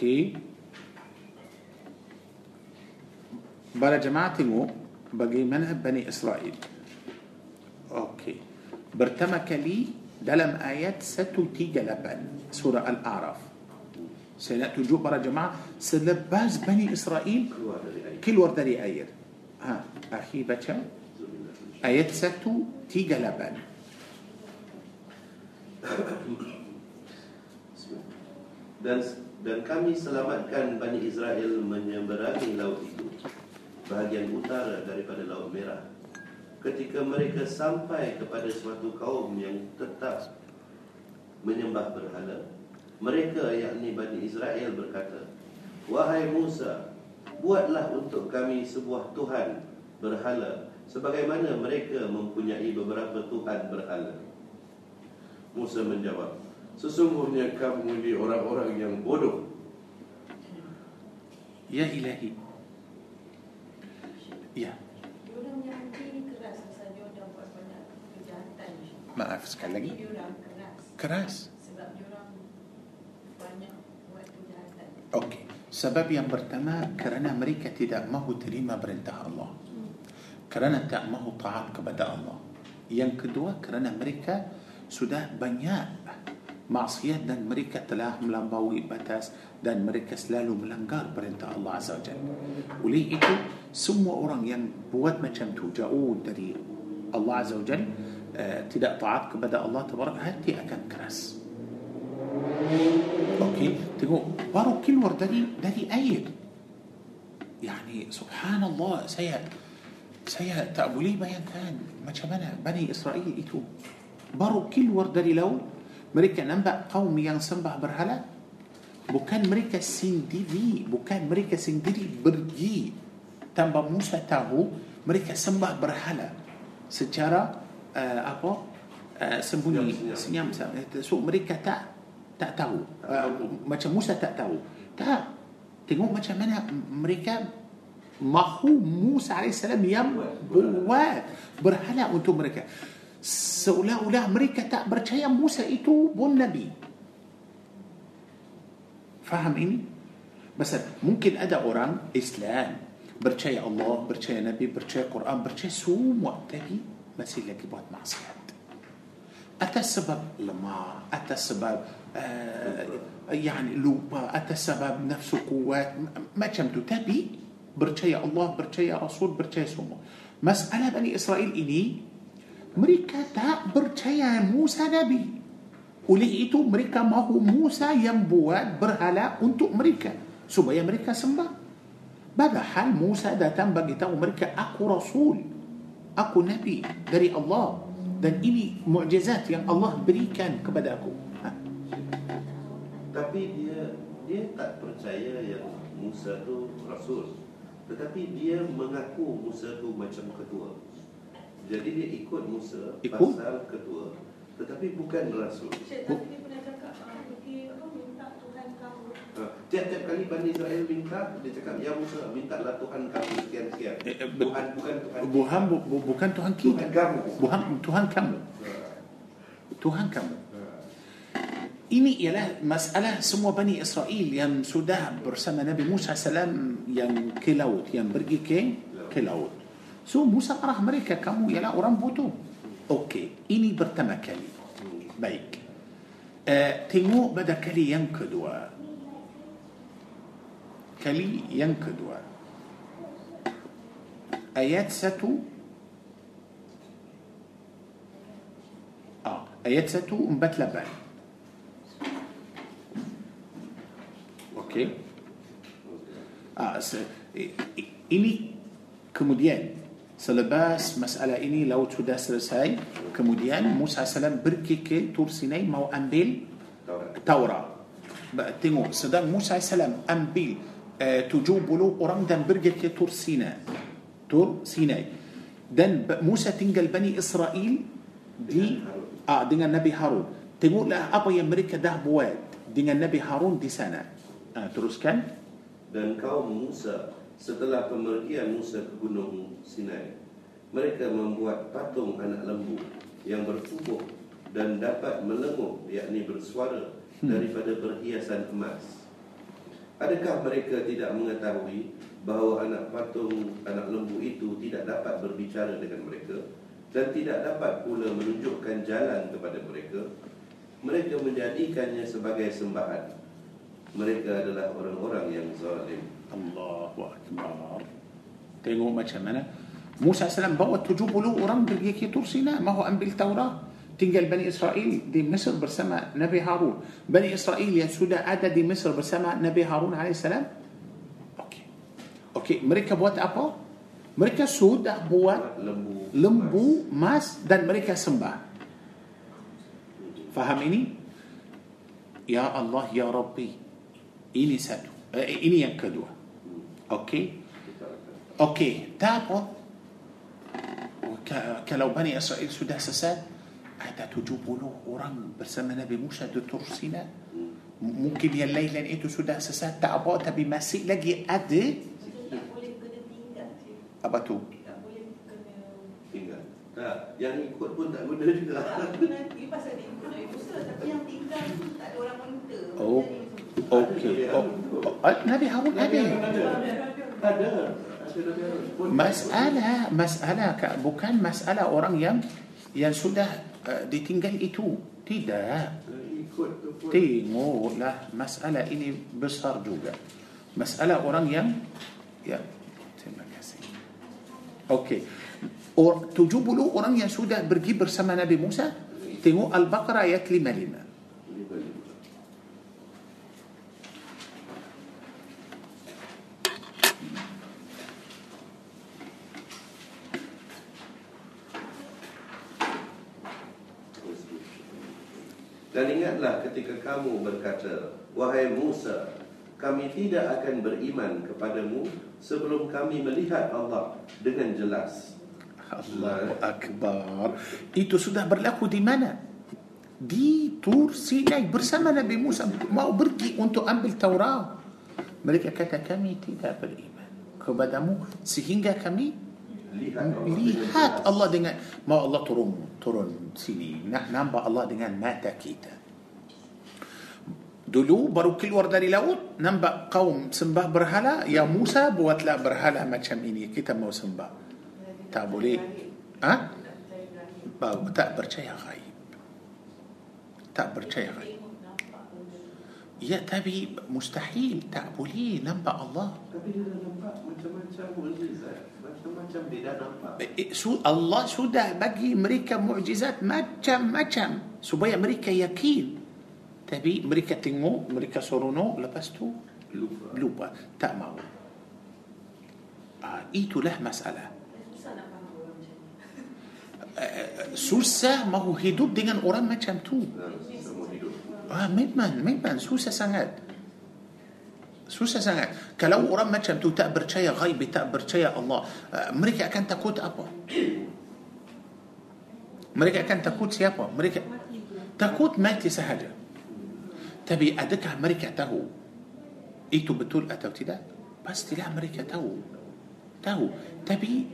Okey. جماعتمو بقي منهب بني إسرائيل. أوكي. برتمك لي دلم آيات ستو تيجا لبن. سورة الأعراف. سنأتو جو برا جماعة. سلباز بني إسرائيل. كل ورد لي آيات. ها أخي بچا. آيات ستو تيجا لبن. Dan dan kami selamatkan Bani Israel menyeberangi laut itu. Bahagian utara daripada laut merah. Ketika mereka sampai kepada suatu kaum yang tetap menyembah berhala mereka yakni Bani Israel berkata wahai Musa buatlah untuk kami sebuah tuhan berhala sebagaimana mereka mempunyai beberapa tuhan berhala. Musa menjawab Sesungguhnya kamu ini orang-orang yang bodoh. Ya ilahi Ya. Diorang yang hati ni keras Asal diorang buat banyak kejahatan Maaf sekali lagi. Diorang keras. Keras? Sebab diorang banyak buat kejahatan. Okey. Sebab yang pertama kerana mereka tidak mahu terima perintah Allah. Kerana tak mahu taat kepada Allah. Yang kedua kerana mereka sudah banyak maksiat dan mereka telah melampaui batas dan mereka selalu melanggar perintah الله عز وجل oleh itu semua orang yang buat macam itu jauh dari الله عز وجل tidak taat kepada الله تبارك hati akan keras okey tengok baru keluar dari dari ayat يعني سبحان الله saya سيا تأبولي ما ينكان ما بني إسرائيل إتو بارو كل ور داري لون mereka nampak kaum yang sembah berhala. Bukan mereka sendiri bukan mereka sendiri pergi. Tanpa Musa tahu mereka sembah berhala. Secara uh, apa? Uh, sembunyi. Senyam so mereka tak tak tahu. Uh, macam Musa tak tahu. Tak. Tengok macam mana mereka mahu Musa AS yang buat berhala untuk mereka seolah-olah mereka tak percaya Musa itu pun Nabi faham ini? Pasal mungkin ada orang Islam percaya Allah, percaya Nabi, percaya Quran, percaya semua tapi masih lagi buat maksiat. Atas sebab lemah, atas sebab uh, يعني lupa, atas sebab nafsu kuat, macam tu. Tapi percaya Allah, percaya Rasul, percaya semua. Masalah Bani Israel ini, mereka tak percaya Musa Nabi. Oleh itu mereka mahu Musa yang buat berhala untuk mereka supaya mereka sembah. Padahal Musa datang bagi tahu mereka aku rasul, aku nabi dari Allah dan ini mukjizat yang Allah berikan kepada aku. Ha? Tapi dia dia tak percaya yang Musa tu rasul. Tetapi dia mengaku Musa tu macam ketua. Jadi dia ikut Musa Ikut? pasal ketua tetapi bukan rasul. Syed tadi dia pernah cakap ah, pergi apa minta Tuhan kamu. Ha, tiap-tiap kali Bani Israel minta, dia cakap, Ya Musa, mintalah Tuhan kamu sekian-sekian. Eh, eh, Tuhan, bukan Tuhan. Tuhan bu, bu, bukan Tuhan kita. Tuhan kamu. Tuhan Tuhan kamu. Ha, Tuhan kamu. Ini ialah masalah semua Bani Israel yang sudah bersama Nabi Musa salam yang ke laut, yang pergi ke ke laut. So Musa marah mereka, kamu ialah orang bodoh. Okey, ini pertama kali. Baik. Uh, tengok pada kali yang kedua. Kali yang kedua. Ayat satu. Ah, ayat satu empat lapan. Okey. Ah, ini kemudian selepas masalah ini laut sudah selesai, kemudian Musa salam pergi ke Tur Sinai mau ambil Taurat. Tengok, sedang Musa salam ambil uh, 70 orang dan pergi ke Tur Sinai. Tur Sinai. Dan Musa tinggal Bani Israel di ah, dengan Nabi Harun. Tengoklah apa yang mereka dah buat dengan Nabi Harun di sana. Ah, teruskan. Dan kaum Musa setelah pemergian Musa ke gunung Sinai, mereka membuat patung anak lembu yang bertubuh dan dapat melenguk, yakni bersuara daripada perhiasan emas. Adakah mereka tidak mengetahui bahawa anak patung anak lembu itu tidak dapat berbicara dengan mereka dan tidak dapat pula menunjukkan jalan kepada mereka? Mereka menjadikannya sebagai sembahan. Mereka adalah orang-orang yang zalim. الله أكبر. tiga macam mana موسى سلام bawa tujuh puluh orang pergi Tursina. mahu ambil توراة؟ tinggal بني إسرائيل di مصر bersama نبي هارون. بني إسرائيل ya sudah ada di مصر bersama نبي هارون عليه السلام. okey. okey. mereka buat apa mereka sudah buat lembu emas. dan mereka sembah. faham ini؟ يا الله يا ربي. إني سادو إني يكدوه Okey, tak apa. Ka- Kalau Bani Israel sudah sesat, ada 70 orang bersama Nabi Musa di Tur Sina. M- Mungkin yang lain-lain itu sudah sesat, tak apa. Tapi masih lagi ada. Apa tu? Tinggal. Tak, yang ikut pun tak guna juga. Tak, nanti pasal dia ikut Nabi Musa Tapi yang tinggal tu tak ada orang monitor Oh. Okey. Oh, oh, Nabi Harun ada. Ada. Masalah masalah bukan masalah orang yang yang sudah uh, ditinggal itu. Tidak. Tengoklah masalah ini besar juga. Masalah orang yang ya terima kasih. Okey. Or, 70 orang yang sudah pergi bersama Nabi Musa tengok Al-Baqarah ayat 55. Dan ingatlah ketika kamu berkata, Wahai Musa, kami tidak akan beriman kepadamu sebelum kami melihat Allah dengan jelas. Allahu Akbar. Itu sudah berlaku di mana? Di Tur Sinai bersama Nabi Musa mau pergi untuk ambil Taurat. Mereka kata kami tidak beriman kepadamu sehingga kami Lihat Allah dengan mau Allah turun turun sini nak nampak Allah dengan mata kita. Dulu baru keluar dari laut nampak kaum sembah berhala ya Musa buatlah berhala macam ini kita mau sembah. Tak boleh. Ha? Tak percaya gaib. Tak percaya gaib. Ya tapi mustahil tak boleh nampak Allah. Tapi dia nampak macam-macam mukjizat. Dah nampak. Eh, su- Allah sudah bagi mereka mukjizat macam-macam supaya mereka yakin. Tapi mereka tengok, mereka seronok, lepas tu Lupa. lupa, tak mau. Ah, itulah masalah. Susah macam. Ah, susah mahu hidup dengan orang macam tu. Ah, memang, memang susah sangat. Susah sangat. Kalau orang macam tu tak percaya ghaib, tak percaya Allah, ah, mereka akan takut apa? Mereka akan takut siapa? Mereka takut mati sahaja. Tapi adakah mereka tahu itu betul atau tidak? Pastilah mereka tahu. Tahu. Tapi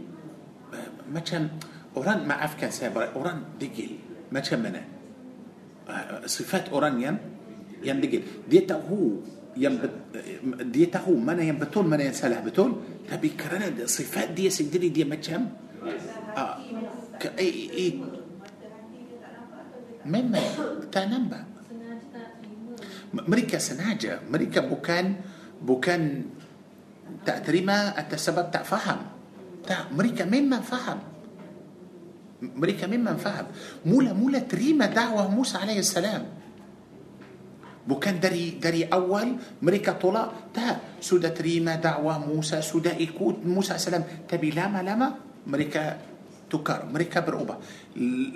uh, macam orang maafkan saya orang degil. Macam mana? Uh, sifat orang yang yang degil. Dia tahu ينبت دي تهو من ينبتون من ينسله بتون تبي كرنا صفات دي سيدري دي مجم آه. اي اي من تنبأ. مريكا سناجة. مريكا بوكان بوكان تأتريما أنت سبب تفهم تا مريكا مما فهم. مريكا مما فهم. مولا مولا تريما دعوة موسى عليه السلام. Bukan dari dari awal mereka tolak. Tak. Sudah terima dakwah Musa sudah ikut Musa alaihissalam tapi lama-lama mereka tukar mereka berubah.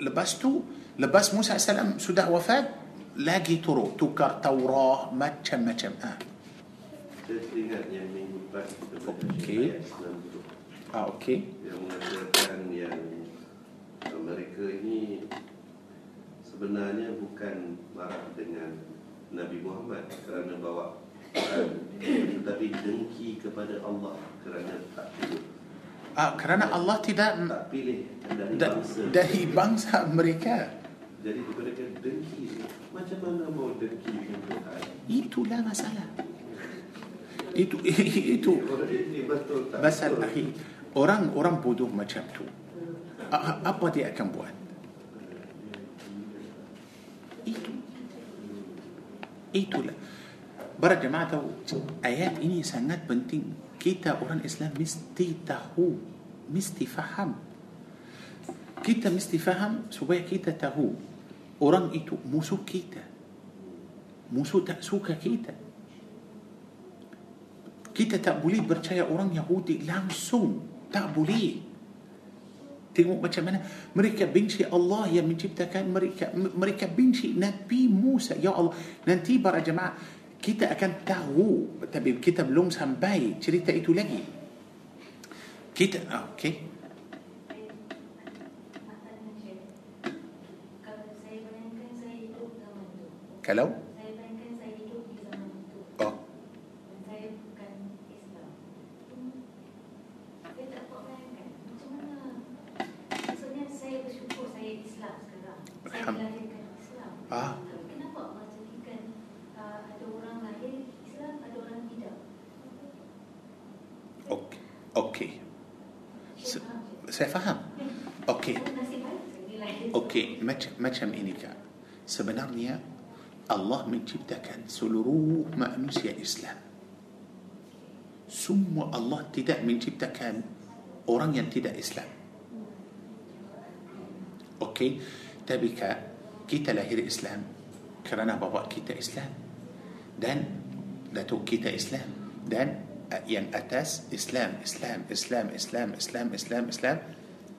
Lepas tu lepas Musa alaihissalam sudah wafat lagi turun. Tukar Taurah macam-macam. Ah Saya teringat yang minggu lepas kita baca Okey. ayat 90 ah okey. Yang mengatakan yang mereka ini sebenarnya bukan marah dengan Nabi Muhammad kerana bawa Quran. Tetapi dengki kepada Allah kerana tak pilih ah kerana Allah tidak tak pilih dari da, bangsa. dari bangsa mereka. Jadi mereka dengki macam mana mau dengki dengan Tuhan? Itulah masalah. Itu *laughs* itu Pasal betul akhi Orang orang bodoh macam tu. A- Apa dia akan buat? Itu Itulah. Para jemaah tahu Ayat ini sangat penting. Kita orang Islam mesti tahu Mesti faham. Kita mesti faham Supaya kita tahu Orang itu musuh kita. Musuh tak suka kita. Kita tak boleh percaya orang Yahudi langsung. Tak boleh tengok macam mana mereka benci Allah yang menciptakan mereka mereka benci Nabi Musa. Ya Allah nanti para jemaah kita akan tahu tapi kita belum sampai cerita itu lagi. Kita ah, okey. Kalau manusia Islam. Semua Allah tidak menciptakan orang yang tidak Islam. Okey, tapi kita lahir Islam kerana bapa kita Islam dan datuk kita Islam dan uh, yang atas Islam, Islam, Islam, Islam, Islam, Islam, Islam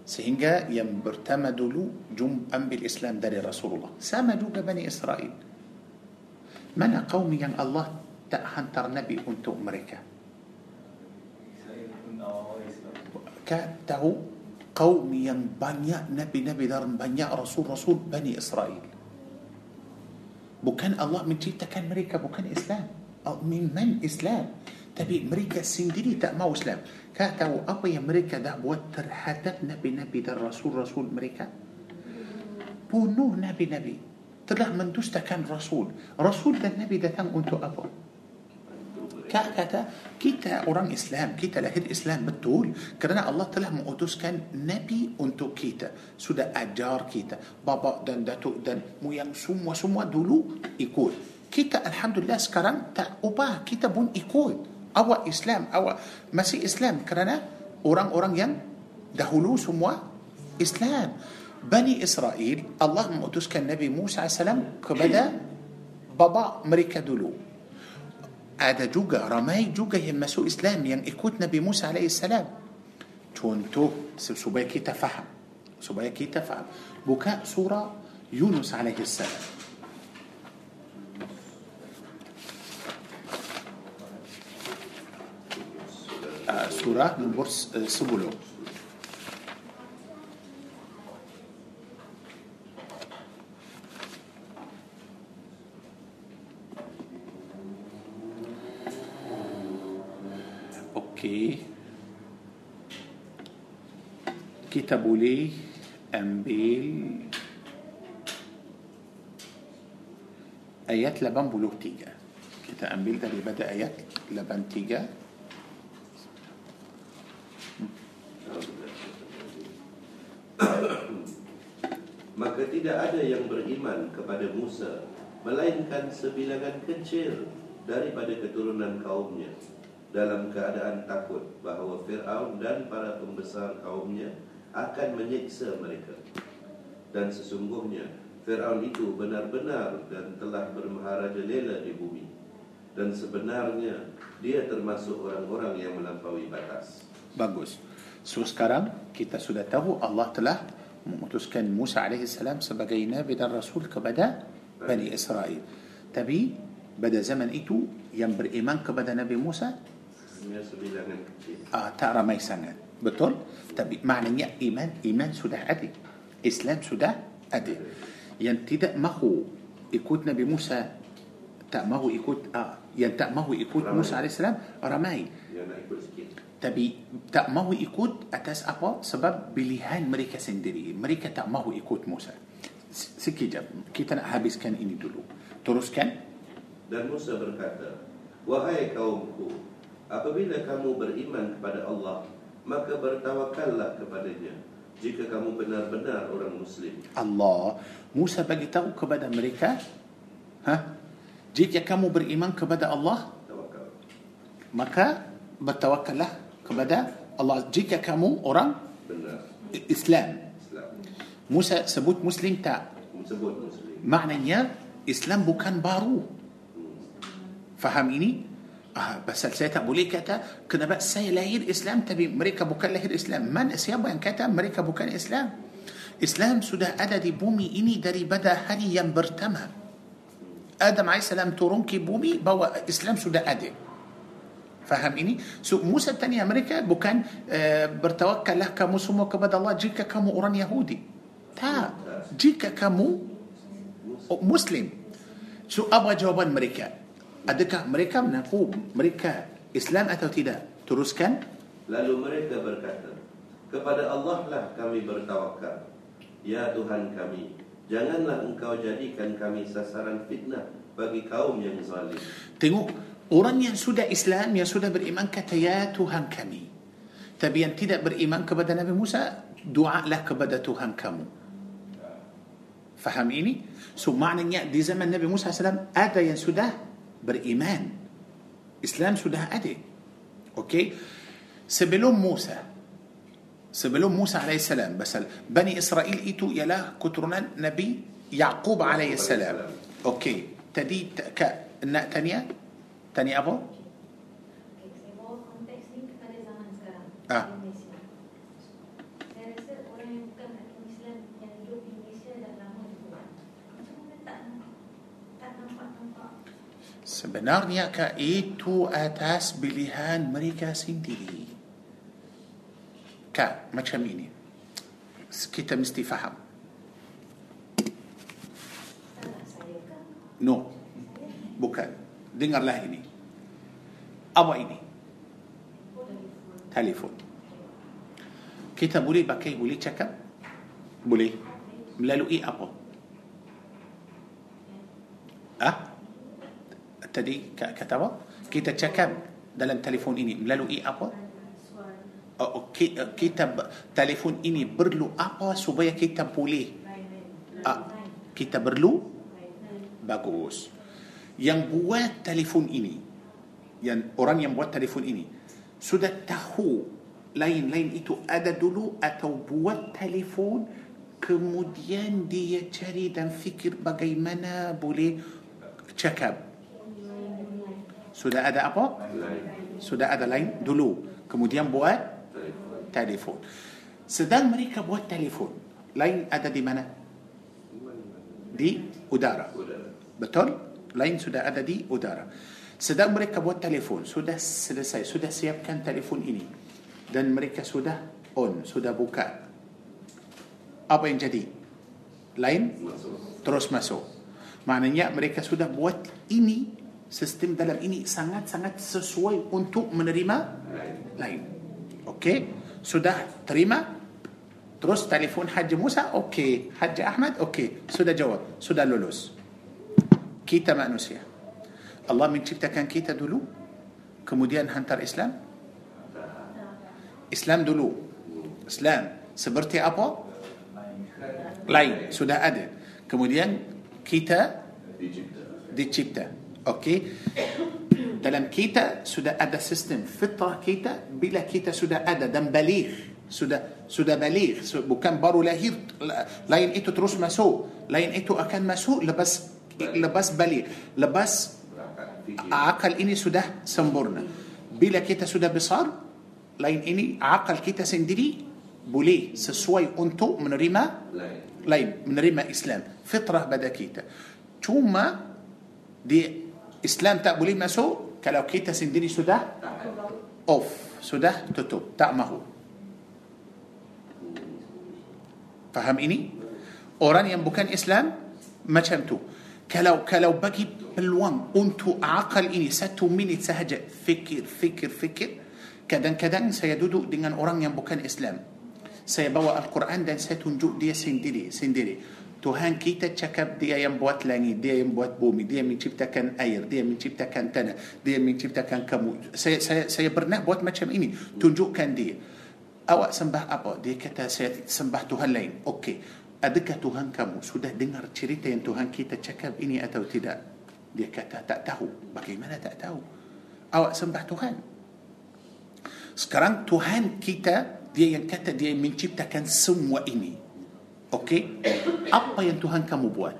sehingga yang pertama dulu jum ambil Islam dari Rasulullah sama juga Bani Israel mana kaum yang Allah هنتر نبي أنتو أمريكا كتهو قوم ينبنيا نبي نبي دار بنيا رسول رسول بني إسرائيل. بكان الله من جيتا كان أمريكا بكان إسلام. أو من من إسلام؟ تبي أمريكا سندري تأما إسلام. كتهو أبي أمريكا ده بوتر حدث نبي نبي دار رسول رسول أمريكا بونوه نبي نبي. تلاه من دوستا كان رسول. رسول ده النبي ده تم أنتو أبو. Kak kata kita orang Islam, kita lahir Islam betul kerana Allah telah mengutuskan Nabi untuk kita. Sudah ajar kita, bapa dan datuk dan muyang semua semua dulu ikut. Kita alhamdulillah sekarang tak ubah, kita pun ikut. Awak Islam, awak masih Islam kerana orang-orang yang dahulu semua Islam. Bani Israel Allah mengutuskan Nabi Musa AS kepada bapa mereka dulu ada juga ramai juga yang masuk Islam yang يعني ikut نبي موسى عليه السلام. tentu supaya kita faham supaya kita faham. baca سورة يونس عليه السلام. آه، سورة نبرس آه، سبولو. كتب لي أنبيل آيات لبن بلوتيجا كتاب أنبيل ده اللي بدأ آيات لبن تيجا Maka tidak ada yang beriman kepada Musa Melainkan sebilangan kecil daripada keturunan kaumnya. Dalam keadaan takut bahawa Fir'aun dan para pembesar kaumnya Akan menyiksa mereka Dan sesungguhnya Fir'aun itu benar-benar dan telah bermaharaja lela di bumi Dan sebenarnya dia termasuk orang-orang yang melampaui batas Bagus. So sekarang kita sudah tahu Allah telah memutuskan Musa AS sebagai Nabi dan Rasul kepada Bani Israel. Tapi pada zaman itu yang beriman kepada Nabi Musa Hanya sebilangan kecil ah, tak ramai sangat. Betul? Tapi maknanya iman, iman sudah ada. Islam sudah ada. Yang tidak mahu ikut Nabi Musa tak mahu ikut ah, yang tak mahu ikut Ramai. Musa AS ramai. Yang nak ikut sikit tapi tak mahu ikut atas apa sebab pilihan mereka sendiri mereka tak mahu ikut Musa sekejap kita nak habiskan ini dulu teruskan Dan Musa berkata, Wahai kaumku, apabila kamu beriman kepada Allah, maka bertawakallah kepadanya. Jika kamu benar-benar orang Muslim. Allah Musa bagi tahu kepada mereka ha jika kamu beriman kepada Allah Tawakal. maka bertawakallah kepada Allah jika kamu orang Benar. Islam Islam. Musa sebut Muslim tak Sebut Muslim. maknanya Islam bukan baru faham ini آه بس saya tak boleh kita kena bagi si lahir Islam tapi mereka bukan lahir Islam. من siapa yang kata mereka bukan Islam. Islam sudah ada di bumi ini dari pada hari yang pertama. آدم عليه السلام turun ke bumi bawa Islam sudah ada faham ini؟ so موسى الثاني mereka bukan آه bertawakallah kamu semua kepada الله jika kamu orang yahudi. tak jika kamu مسلم. سو أبغى جواب أمريكا. Adakah mereka mengaku mereka Islam atau tidak? Teruskan. Lalu mereka berkata, Kepada Allah lah kami bertawakal. Ya Tuhan kami, janganlah engkau jadikan kami sasaran fitnah bagi kaum yang zalim. Tengok orang yang sudah Islam yang sudah beriman kata ya Tuhan kami. Tapi yang tidak beriman kepada Nabi Musa, doalah kepada Tuhan kamu. Faham ini? So maknanya di zaman Nabi Musa SAW ada yang sudah beriman Islam sudah ada؟ okey؟ sebelum موسى. sebelum موسى عليه السلام. بس بني إسرائيل itu ialah keturunan نبي يعقوب عليه السلام. okey. tadi ka tanya؟ tanya apa؟ آه. Sebenarnya kak itu atas pilihan mereka sendiri. Kak, macam ini. Kita mesti faham. No, bukan. Dengarlah ini. Apa ini? Telefon. Kita boleh pakai, boleh cakap? Boleh. Melalui apa? Ah? Tadi kata apa? Kita cakap dalam telefon ini. Melalui apa? Oh, oh, uh, kita telefon ini perlu apa supaya kita boleh ah, kita perlu? Bagus. Yang buat telefon ini yang orang yang buat telefon ini sudah tahu lain-lain itu ada dulu atau buat telefon kemudian dia cari dan fikir bagaimana boleh cakap sudah ada apa? Sudah ada lain? Dulu. Kemudian buat telefon. Sedang mereka buat telefon lain ada di mana? Di udara. Betul? Lain sudah ada di udara. Sedang mereka buat telefon sudah selesai sudah siapkan telefon ini. Dan mereka sudah on sudah buka. Apa yang jadi? Lain? Terus masuk. Maknanya mereka sudah buat ini sistem dalam ini sangat-sangat sesuai untuk menerima lain. Okey? Sudah terima? Terus telefon Haji Musa? Okey. Haji Ahmad? Okey. Sudah jawab. Sudah lulus. Kita manusia. Allah menciptakan kita dulu kemudian hantar Islam. Islam dulu. Islam. Seperti apa? Lain. Sudah ada. Kemudian kita dicipta okey dalam kita sudah ada sistem fitrah kita bila kita sudah ada dan balik sudah sudah balik bukan baru lahir la- lain itu terus masuk lain itu akan masuk lepas lepas balik lepas akal ini sudah sempurna bila kita sudah besar lain ini akal kita sendiri boleh sesuai untuk menerima lain menerima Islam fitrah pada kita cuma di Islam tak boleh masuk kalau kita sendiri sudah off sudah tutup tak mahu. Faham ini? Orang yang bukan Islam macam tu. Kalau kalau bagi peluang untuk akal ini satu minit sahaja fikir fikir fikir kadang-kadang saya duduk dengan orang yang bukan Islam. Saya bawa Al-Quran dan saya tunjuk dia sendiri sendiri Tuhan kita cakap dia yang buat langit, dia yang buat bumi, dia yang menciptakan air, dia yang menciptakan tanah, dia yang menciptakan kamu. Saya saya saya pernah buat macam ini, tunjukkan dia. Awak sembah apa? Dia kata saya sembah Tuhan lain. Okey. Adakah Tuhan kamu sudah dengar cerita yang Tuhan kita cakap ini atau tidak? Dia kata tak tahu. Bagaimana tak tahu? Awak sembah Tuhan. Sekarang Tuhan kita dia yang kata dia yang menciptakan semua ini. Okey? Apa yang Tuhan kamu buat?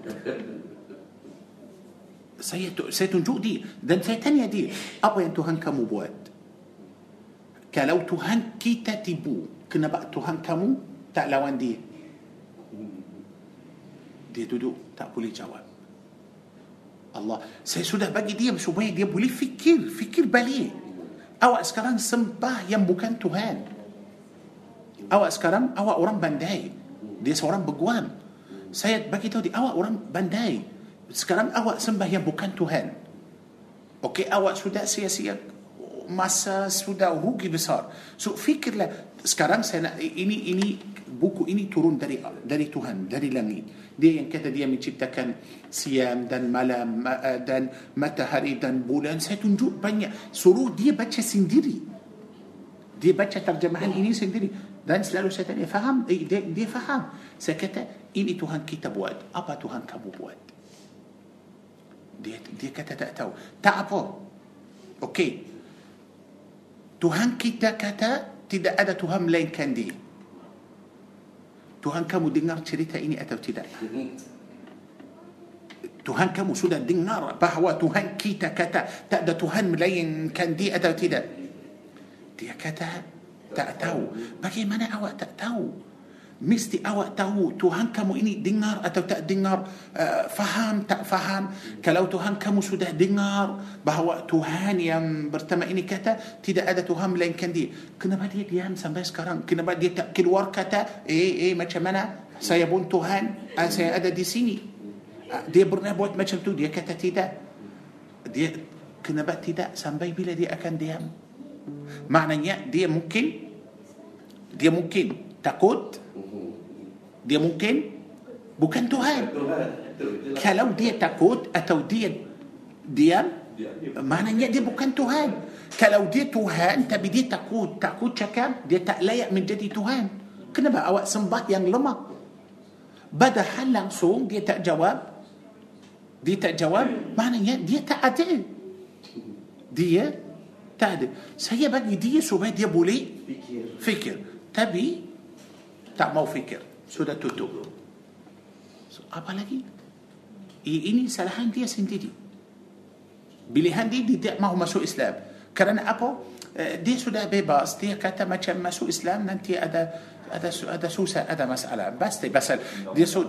Saya saya tunjuk dia dan saya tanya dia, apa yang Tuhan kamu buat? Kalau Tuhan kita tipu, kenapa Tuhan kamu tak lawan dia? Dia duduk tak boleh jawab. Allah, saya sudah bagi dia supaya dia boleh fikir, fikir balik. Awak sekarang sembah yang bukan Tuhan. Awak sekarang awak orang bandai. Dia seorang beguam. Saya bagi tahu dia awak orang bandai. Sekarang awak sembah yang bukan Tuhan. Okey, awak sudah sia-sia masa sudah rugi besar. So fikirlah sekarang saya nak ini ini buku ini turun dari dari Tuhan, dari langit. Dia yang kata dia menciptakan siam dan malam ma- eh, dan matahari dan bulan. Saya tunjuk banyak. Suruh dia baca sendiri. Dia baca terjemahan ini sendiri dan selalu saya tanya, faham? Eh, dia, dia faham. Saya kata, ini Tuhan kita buat. Apa Tuhan kamu buat? Dia dia kata tak tahu. Tak apa. Okey. Tuhan kita kata tidak ada Tuhan melainkan dia. Tuhan kamu dengar cerita ini atau tidak? Tuhan kamu sudah dengar bahawa Tuhan kita kata tak ada Tuhan melainkan dia atau tidak? Dia kata tak tahu. Bagaimana awak tak tahu? Mesti awak tahu Tuhan kamu ini dengar atau tak dengar, uh, faham tak faham. Kalau Tuhan kamu sudah dengar bahawa Tuhan yang pertama ini kata tidak ada Tuhan melainkan dia. Kenapa dia diam sampai sekarang? Kenapa dia tak keluar kata, eh, eh macam mana? Saya pun Tuhan, uh, saya ada di sini. Uh, dia pernah buat macam tu, dia kata tidak. Dia kenapa tidak sampai bila dia akan diam? Maknanya dia mungkin dia mungkin takut dia mungkin bukan Tuhan. Kalau dia takut atau dia diam maknanya dia bukan Tuhan. Kalau dia Tuhan tapi dia takut takut cakap dia tak layak menjadi Tuhan. Kenapa awak sembah yang lemah? Padahal langsung dia tak jawab. Dia tak jawab maknanya dia tak adil. Dia تهدي هي بقى دي سوبي دي بولي؟ فكر. تبي؟ تا مو فكر. سودا توتو سو أبا لكي ايني سلاحان دي سنتي دي بلي هندي دي دي ما هو مسو إسلام. كرنا أبو آه، دي سودا بي باس. دي كاتا ما كان مسو إسلام ننتي أدا أدا سو أدا سوسا أدا مسألة. بس دي بس دي سو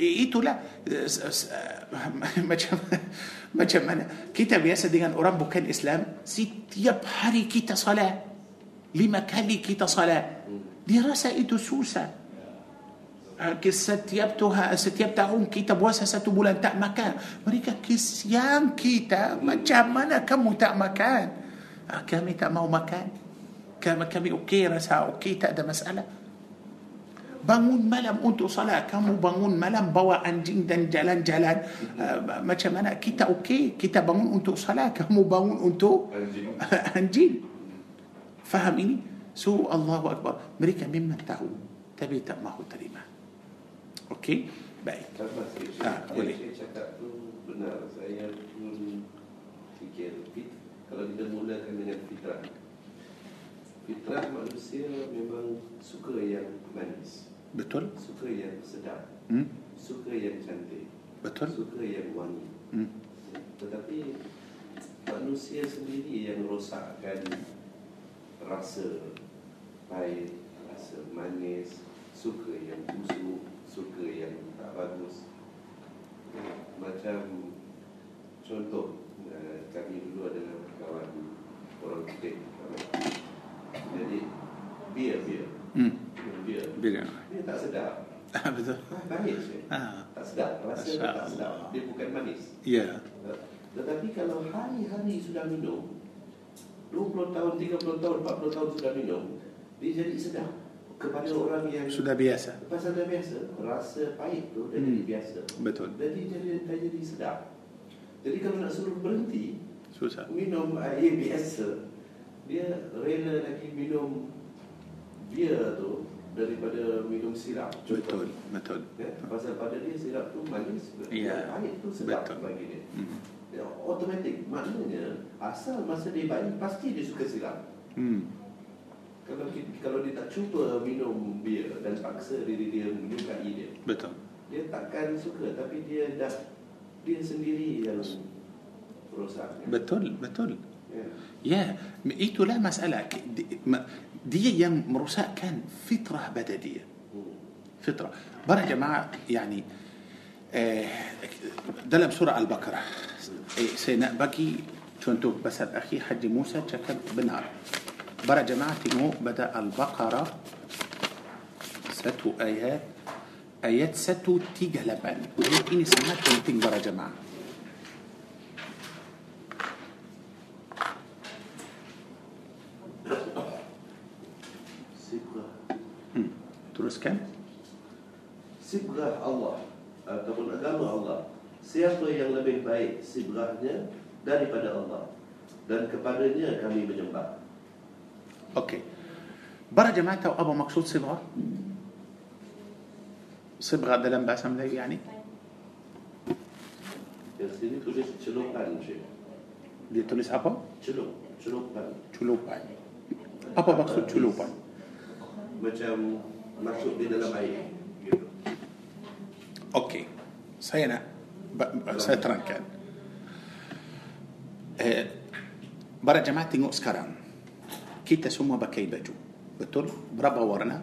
ايتو إيه، لا آه، آه، *laughs* ما كان macam mana? Kita biasa dengan orang bukan Islam setiap hari kita salat lima kali kita salat dia rasa itu susah. Ah, setiap Tuhan setiap tahun kita puasa satu bulan tak makan. Mereka kesian kita macam mana kamu tak makan? Ah, kami tak mau makan. Kami kami okey rasa okey tak ada masalah bangun malam untuk salat kamu bangun malam bawa anjing dan jalan-jalan. Ah, macam mana? Kita okey kita bangun untuk salat kamu bangun untuk Anjing. *laughs* anjing. Faham ini? So Allahu Akbar. Mereka memang tahu tapi tak mahu terima. Okey? Baik. Ah, boleh. Cakap tu benar. Saya pun fikir kalau kita mulakan dengan fitrah. Fitrah manusia memang suka yang manis, betul suka yang sedap, hmm? suka yang cantik, betul suka yang wangi. hmm? Tetapi manusia sendiri yang rosakkan rasa pahit, rasa manis, suka yang busuk, suka yang tak bagus. Macam contoh, eh, kami dulu adalah kawan orang putih. Jadi, bir, bir, hmm. bir. bila Dia tak sedap. *laughs* ah, betul Ah, Pahit je. ah Tak sedap. Rasa dia tak sedap. Dia bukan manis. ya Tetapi kalau hari-hari sudah minum 20 tahun, 30 tahun, 40 tahun sudah minum Dia jadi sedap Kepada orang yang sudah biasa Pasal dah biasa Rasa pahit tu dah Hmm. jadi biasa betul Jadi jadi, dah jadi sedap Jadi kalau nak suruh berhenti susah Minum air biasa Dia rela lagi minum Beer tu Daripada minum sirap betul betul Ya, pasal pada dia sirap tu manis Ya, Pahit tu sedap betul. bagi dia hmm. Ya, automatik maknanya asal masa dia bayi pasti dia suka siram. Hmm. Kalau kalau dia tak cuba minum bir dan paksa diri dia menyukai dia, betul dia takkan suka tapi dia dah dia sendiri yang rosaknya. betul betul يا إيتو لا مسألة. دي أيام مرساء كان فطرة بدديه فطرة. بره يا جماعة يعني آه، دلم سورة البقرة. إيه، سيناء بكي شنتو بس أخي حج موسى شكل بنار. برا جماعة تيمو بدأ البقرة ستو آيات آيات ستو تيجا لبن إني سمعت تنتين برا جماعة. Teruskan. Sibrah Allah ataupun agama Allah. Siapa yang lebih baik sibrahnya daripada Allah dan kepadanya kami menyembah. Okey. Para jemaah tahu apa maksud sibghah? Sibghah dalam bahasa Melayu yani? Sini tulis celupan Syekh. Dia tulis apa? Celup, celupan. Culupan. Apa maksud culupan? Macam masuk di dalam air. Gitu. Okey. Saya nak saya terangkan. Eh, para jemaah tengok sekarang. Kita semua pakai baju. Betul? Berapa warna?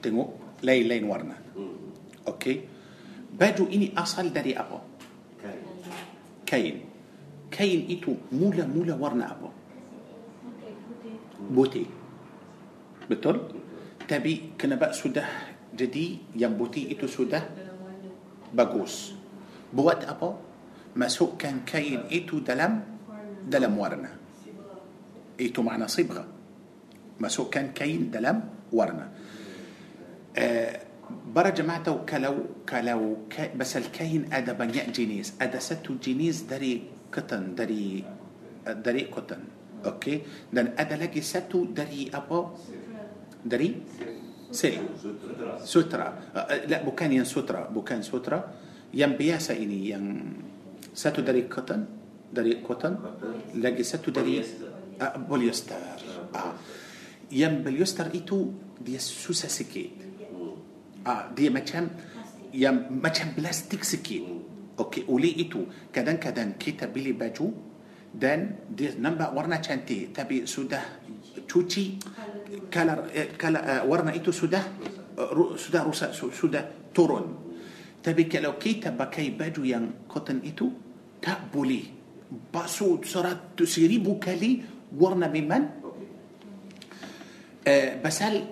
Tengok lain-lain warna. Hmm. Okey. Baju ini asal dari apa? Kain. Kain. Kain itu mula-mula warna apa? Putih. Betul? Tapi kenapa sudah jadi yang putih itu sudah bagus. Buat apa? Masukkan kain itu dalam dalam warna. Itu makna sibgha. Masukkan kain dalam warna. Uh, para jemaah tahu kalau kalau ka, bas kain ada banyak jenis. Ada satu jenis dari cotton, dari uh, dari cotton. Okey. Dan ada lagi satu dari apa? Dari silk. Sutra. Uh, لا bukan yang sutra, bukan sutra. Yang biasa ini yang satu dari cotton, dari cotton, lagi satu dari uh, polyester. Ah. Yang polyester itu dia susah sikit. Ah, dia macam yang macam plastik sikit. Okey, oleh itu kadang-kadang kita beli baju dan dia nampak warna cantik tapi sudah cuci eh, color uh, warna itu sudah uh, sudah rusak su, sudah turun. Tapi kalau kita pakai baju yang cotton itu tak boleh. Basuh seratus ribu kali warna memang uh, pasal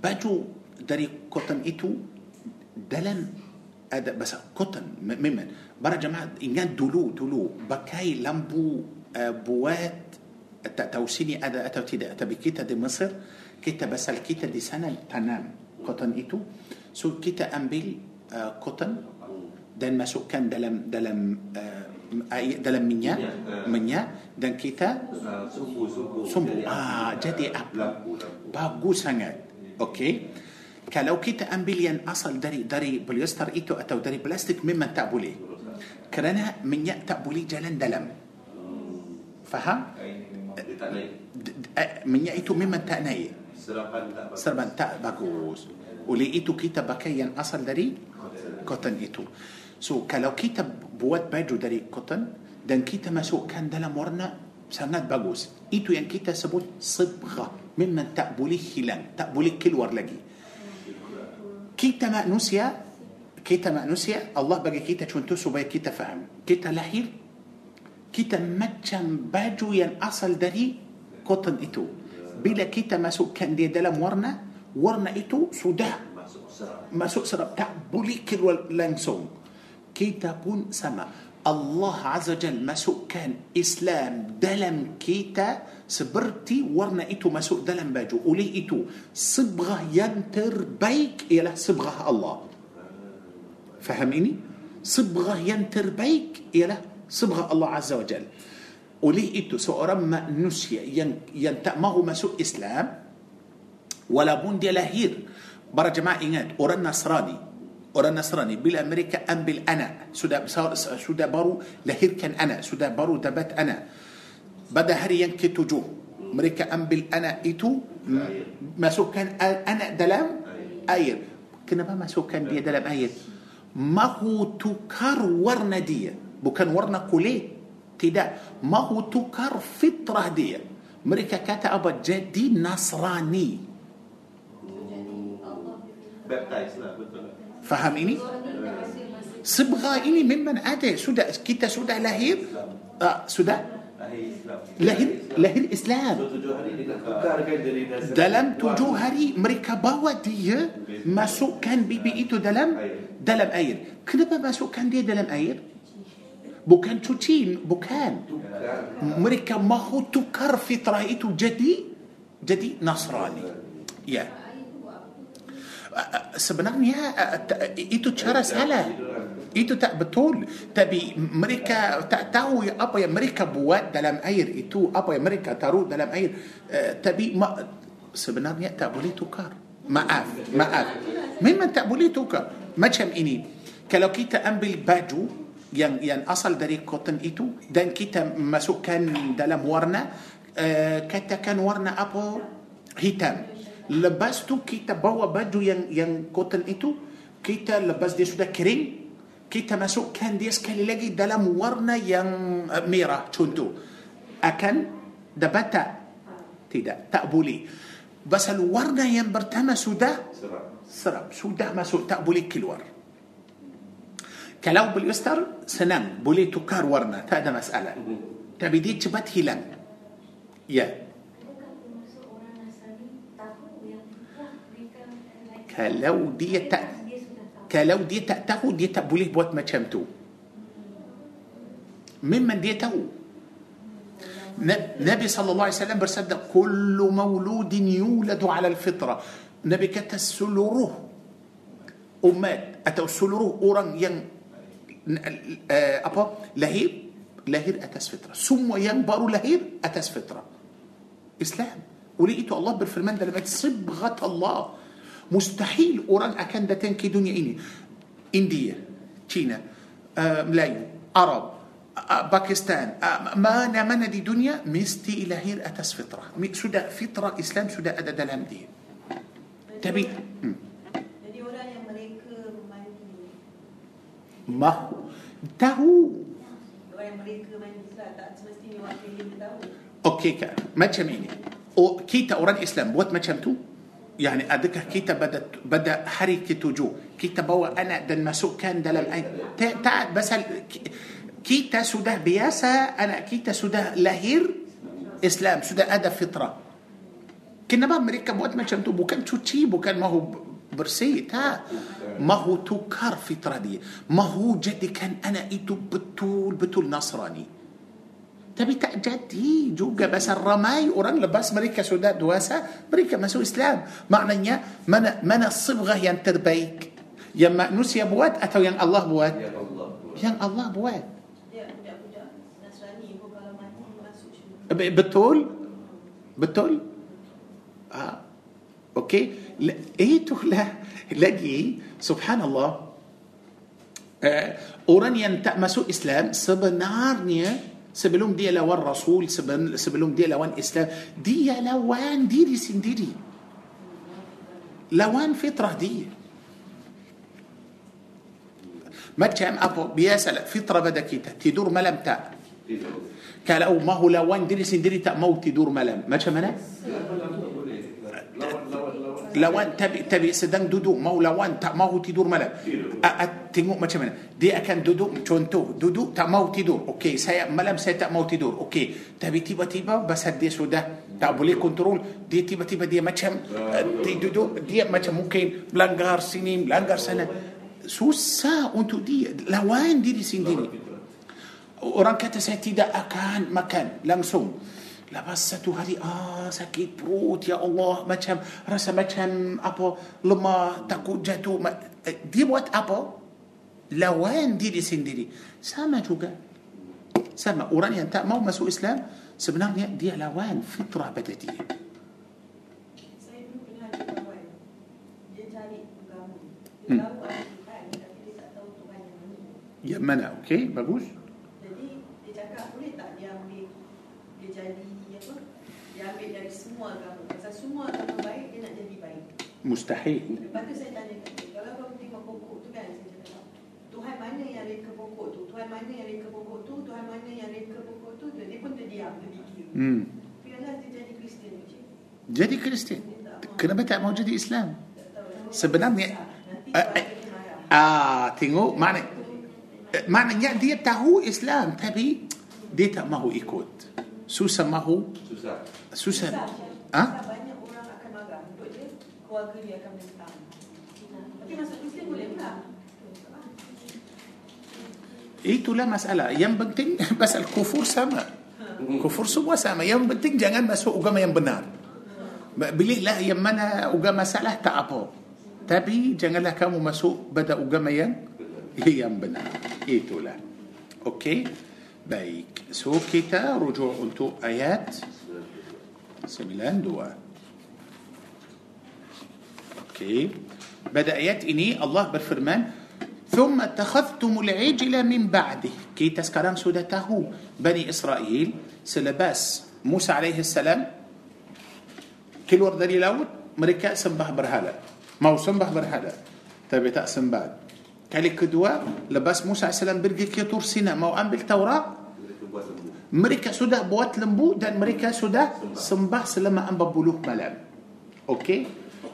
baju dari cotton itu dalam ada bahasa cotton memang para jemaah ingat dulu dulu pakai lampu uh, buat توسيني أدا أتوتي دا أتبكيتا دي مصر كيتا بس الكيتا دي سنة تنام قطن إتو سو كيتا أمبيل آه، قطن dan masukkan dalam dalam آه، آه، dalam minyak. minyak. dan kita simpan. آه jadi apa bagus sangat okey. kalau kita ambil yang asal dari dari polyester itu atau dari plastik memang tak boleh. kerana minyak tak boleh jalan dalam. faham؟ Dia tak naik. Eh, minyak itu memang tak naik. Serapan tak bagus. serban tak bagus. Oleh itu kita pakai yang asal dari cotton. itu. So kalau kita buat baju dari cotton dan kita masukkan dalam warna sangat bagus. Itu yang kita sebut sibghah memang tak boleh hilang tak boleh keluar lagi. Kita manusia kita manusia Allah bagi kita contoh supaya kita faham. Kita lahir kita macam baju yang asal dari cotton itu bila kita masukkan dia dalam warna warna itu sudah Masuk serap. tak boleh keluar langsung kita pun sama Allah Azza Jal masukkan Islam dalam kita seperti warna itu masuk dalam baju oleh itu sibghah yang terbaik ialah sibghah Allah faham ini sibghah yang terbaik ialah صبغة الله عز وجل. oleh itu yang manusia yang pertama masuk Islam walaupun dia lahir para jamaah ingat orang النصراني orang النصراني bila mereka ambil anak sudah, sudah baru lahir kan anak. sudah baru dapat anak. pada hari yang ketujuh mereka ambil anak itu masukkan anak dalam air. kena masukkan dia dalam air. mahu tukar warna dia bukan warna kulit tidak mahu tukar fitrah dia mereka kata apa jadi Nasrani Baptize lah, betul lah. faham ini Sebra ini memang ada sudah kita sudah lahir uh, sudah lahir lahir Islam dalam tujuh hari mereka bawa dia masukkan bibi itu dalam dalam air kenapa masukkan dia dalam air bukan cuci bukan mereka mahu tukar فطرة itu jadi jadi نصراني ya sebenarnya itu cara salah itu tak betul tapi mereka tahu apa yang mereka buat dalam air itu apa yang mereka taruh dalam air tapi sebenarnya tak boleh tukar ما اف ما اف مين من تابولي توكار ما تشم اني كلو امبل باجو yang yang asal dari cotton itu dan kita masukkan dalam warna uh, katakan warna apa? Hitam. Lepas tu kita bawa baju yang yang cotton itu kita lepas dia sudah kering kita masukkan dia sekali lagi dalam warna yang uh, merah contoh. Akan dapat tak? Tidak tak boleh. Pasal warna yang pertama sudah Serap. serap. Sudah masuk tak boleh keluar kalau polyester senang boleh tukar warna. tak ada masalah. tapi dia تبت هلم يا. kalau dia tak kalau dia tak takut dia tak boleh buat macam itu ممن دي تاو نبي صلى الله عليه وسلم برسد كل مولود يولد على الفطرة. نبي كتسلروه. أمات. أتوسلروه أوران ين apa lahir lahir atas semua yang baru lahir atas fitrah Islam oleh itu Allah berfirman dalam ayat sibghat Allah mustahil orang akan datang ke dunia ini India China uh, Melayu Arab uh, Pakistan uh, mana-mana di dunia mesti lahir atas fitrah Mi- sudah fitrah Islam sudah ada dalam dia tapi hmm, Jadi orang yang mereka mandi mahu tahu Orang yang mereka mandi lah Tak semestinya ما هو أوكي كا ما تشميني أو كيتا اوران اسلام بوت ما تشمتو يعني ادك كيتا بدا بدا حركه جو كيتا بوا أنا دن مسوك كان دلم اي تا تا بس كيتا سودا بياسا أنا كيتا سودا لهير اسلام سودا ادب فطره كنا بقى أمريكا بوت ما تشمتو بو كان تشوتشي بو كان ما هو برسي تا ما هو توكار في دي ما هو جدي كان أنا إتو بتول بتول نصراني تبي تأجد هي جوجا بس الرماي أوران لباس مريكا سوداء دواسة مريكا ما إسلام معنى يا من من الصبغة ينتربيك يا ما نسي بوات أتو ين الله بوات ين الله بوات بتول بتول آه. أوكي لقيته لا لقي سبحان الله آه، اورانيا انت مسو اسلام سبنارنيا سبلوم دي لوان الرسول سبن سبلوم دي لوان إسلام. دي لوان ديري سنديري لوان فطرة دي. ما تشام أبو بيسال فطرة بدك تدور ملم تا. كلو ما هو لوان ديري سنديري تا موت تدور ملم. ما تشام أنا؟ لوان لوان lawan. tapi tapi sedang duduk mau lawan tak mau tidur malam. Tidur. a, a, tengok macam mana. Dia akan duduk contoh duduk tak mau tidur. Okey saya malam saya tak mau tidur. Okey tapi tiba-tiba pasal dia sudah tak boleh kontrol dia tiba-tiba dia macam uh, dia duduk dia macam mungkin melanggar sini melanggar sana. Susah untuk dia lawan diri sendiri. Orang kata saya tidak akan makan langsung. Lepas satu hari ah sakit perut ya Allah macam rasa macam apa lemah takut jatuh Ma- eh, dia buat apa lawan diri sendiri sama juga sama orang yang tak mau masuk Islam sebenarnya dia lawan fitrah pada dia Saya dulu pernah ada kawan Dia cari agama Dia Hmm. tahu ada Tuhan Tapi dia tak tahu Tuhan yang mana yang mana okey bagus Jadi dia cakap boleh tak dia ambil Dia jadi apa Dia ambil dari semua agama Pasal semua agama baik Dia nak jadi baik mustahil Lepas tu saya tanya kat dia Kalau kau tengok pokok tu kan Saya cakap Tuhan mana yang reka pokok tu Tuhan mana yang reka pokok tu Tuhan mana yang reka pokok tu Dia pun terdiam Terfikir hmm. Kalau dia jadi Kristian macam jadi Kristian kenapa tak mau jadi Islam sebenarnya eh, uh, eh, ah tengok mana eh, maknanya dia tahu Islam tapi dia tak mahu ikut susah mahu Susah. susah Ha? Banyak orang akan marah untuk dia, keluarga dia akan menentang. Tapi masuk Kristian boleh pula. itulah masalah yang penting *laughs* pasal kufur sama kufur semua sama yang penting jangan masuk agama yang benar pilihlah yang mana agama salah tak apa tapi janganlah kamu masuk pada agama yang *laughs* yang benar. Itulah. Okey. Baik. So kita rujuk untuk ayat سميلان دوا أوكي. بدأيات إني الله بالفرمان ثم اتخذتم العجل من بعده. كي تسكران سودته بني إسرائيل. سلباس موسى عليه السلام. كل ورد لي لاول مريكا سنبه برهالة مو سنبه برهالة تبي تقسم بعد كالي دوا لباس موسى عليه السلام برقي كي تورسينا مو ام بالتوراة Mereka sudah buat lembu dan mereka sudah sembah selama 40 malam. Okey?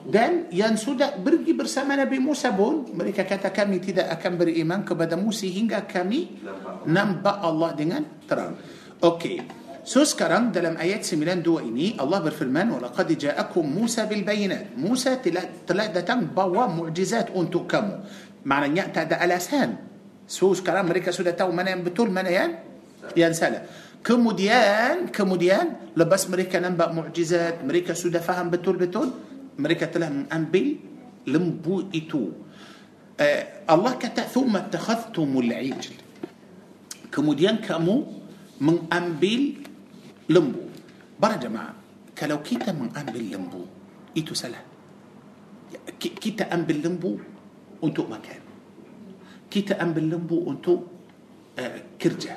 Dan yang sudah pergi bersama Nabi Musa pun mereka kata kami tidak akan beriman kepada Musa hingga kami nampak Allah dengan terang. Okey. So sekarang dalam ayat 92 ini Allah berfirman walaqad ja'akum Musa bil bayinat. Musa telah, telah datang bawa mukjizat untuk kamu. Maknanya tak ada alasan. So sekarang mereka sudah tahu mana yang betul mana yang yang salah. Kemudian kemudian lepas mereka nampak mukjizat, mereka sudah faham betul-betul, mereka telah mengambil lembu itu. Uh, Allah kata thumma takhadhtumul ijl. Kemudian kamu mengambil lembu. Para jemaah, kalau kita mengambil lembu, itu salah. Ki- Kita ambil lembu untuk makan. Kita ambil lembu untuk uh, kerja.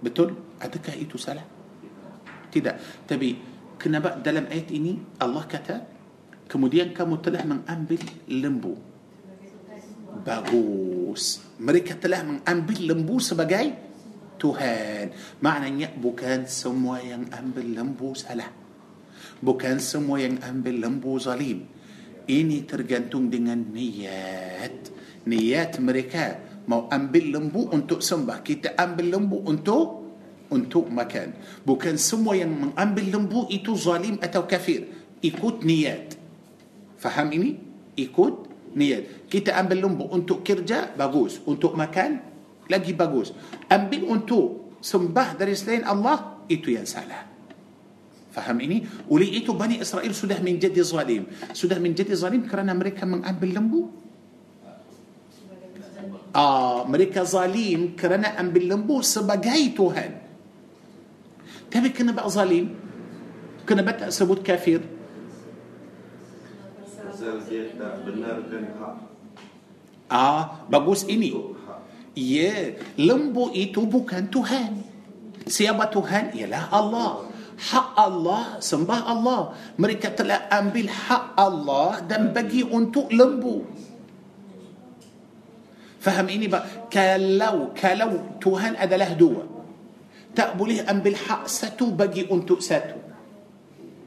Betul? Adakah itu salah? Tidak. Tapi kenapa dalam ayat ini Allah kata kemudian kamu telah mengambil lembu. Bagus. Mereka telah mengambil lembu sebagai Tuhan. Maknanya bukan semua yang ambil lembu salah. Bukan semua yang ambil lembu zalim. Ini tergantung dengan niat. Niat mereka mau ambil lembu untuk sembah. Kita ambil lembu untuk untuk makan. Bukan semua yang mengambil lembu itu zalim atau kafir. Ikut niat. Faham ini? Ikut niat. Kita ambil lembu untuk kerja, bagus. Untuk makan, lagi bagus. Ambil untuk sembah dari selain Allah, itu yang salah. Faham ini? Oleh itu Bani Israel sudah menjadi zalim. Sudah menjadi zalim kerana mereka mengambil lembu. Ah, mereka zalim kerana ambil lembu sebagai Tuhan. Tapi kenapa zalim? Kenapa tak sebut kafir? Pasal dia tak benarkan hak. Ah, bagus ini. Ya, lembu itu bukan Tuhan. Siapa Tuhan? Ialah Allah. Hak Allah, sembah Allah. Mereka telah ambil hak Allah dan bagi untuk lembu. فهم إني بقى. كلو كلو توهان أدله دوا تقبله أم بالحق ساتو بقي أن ساتو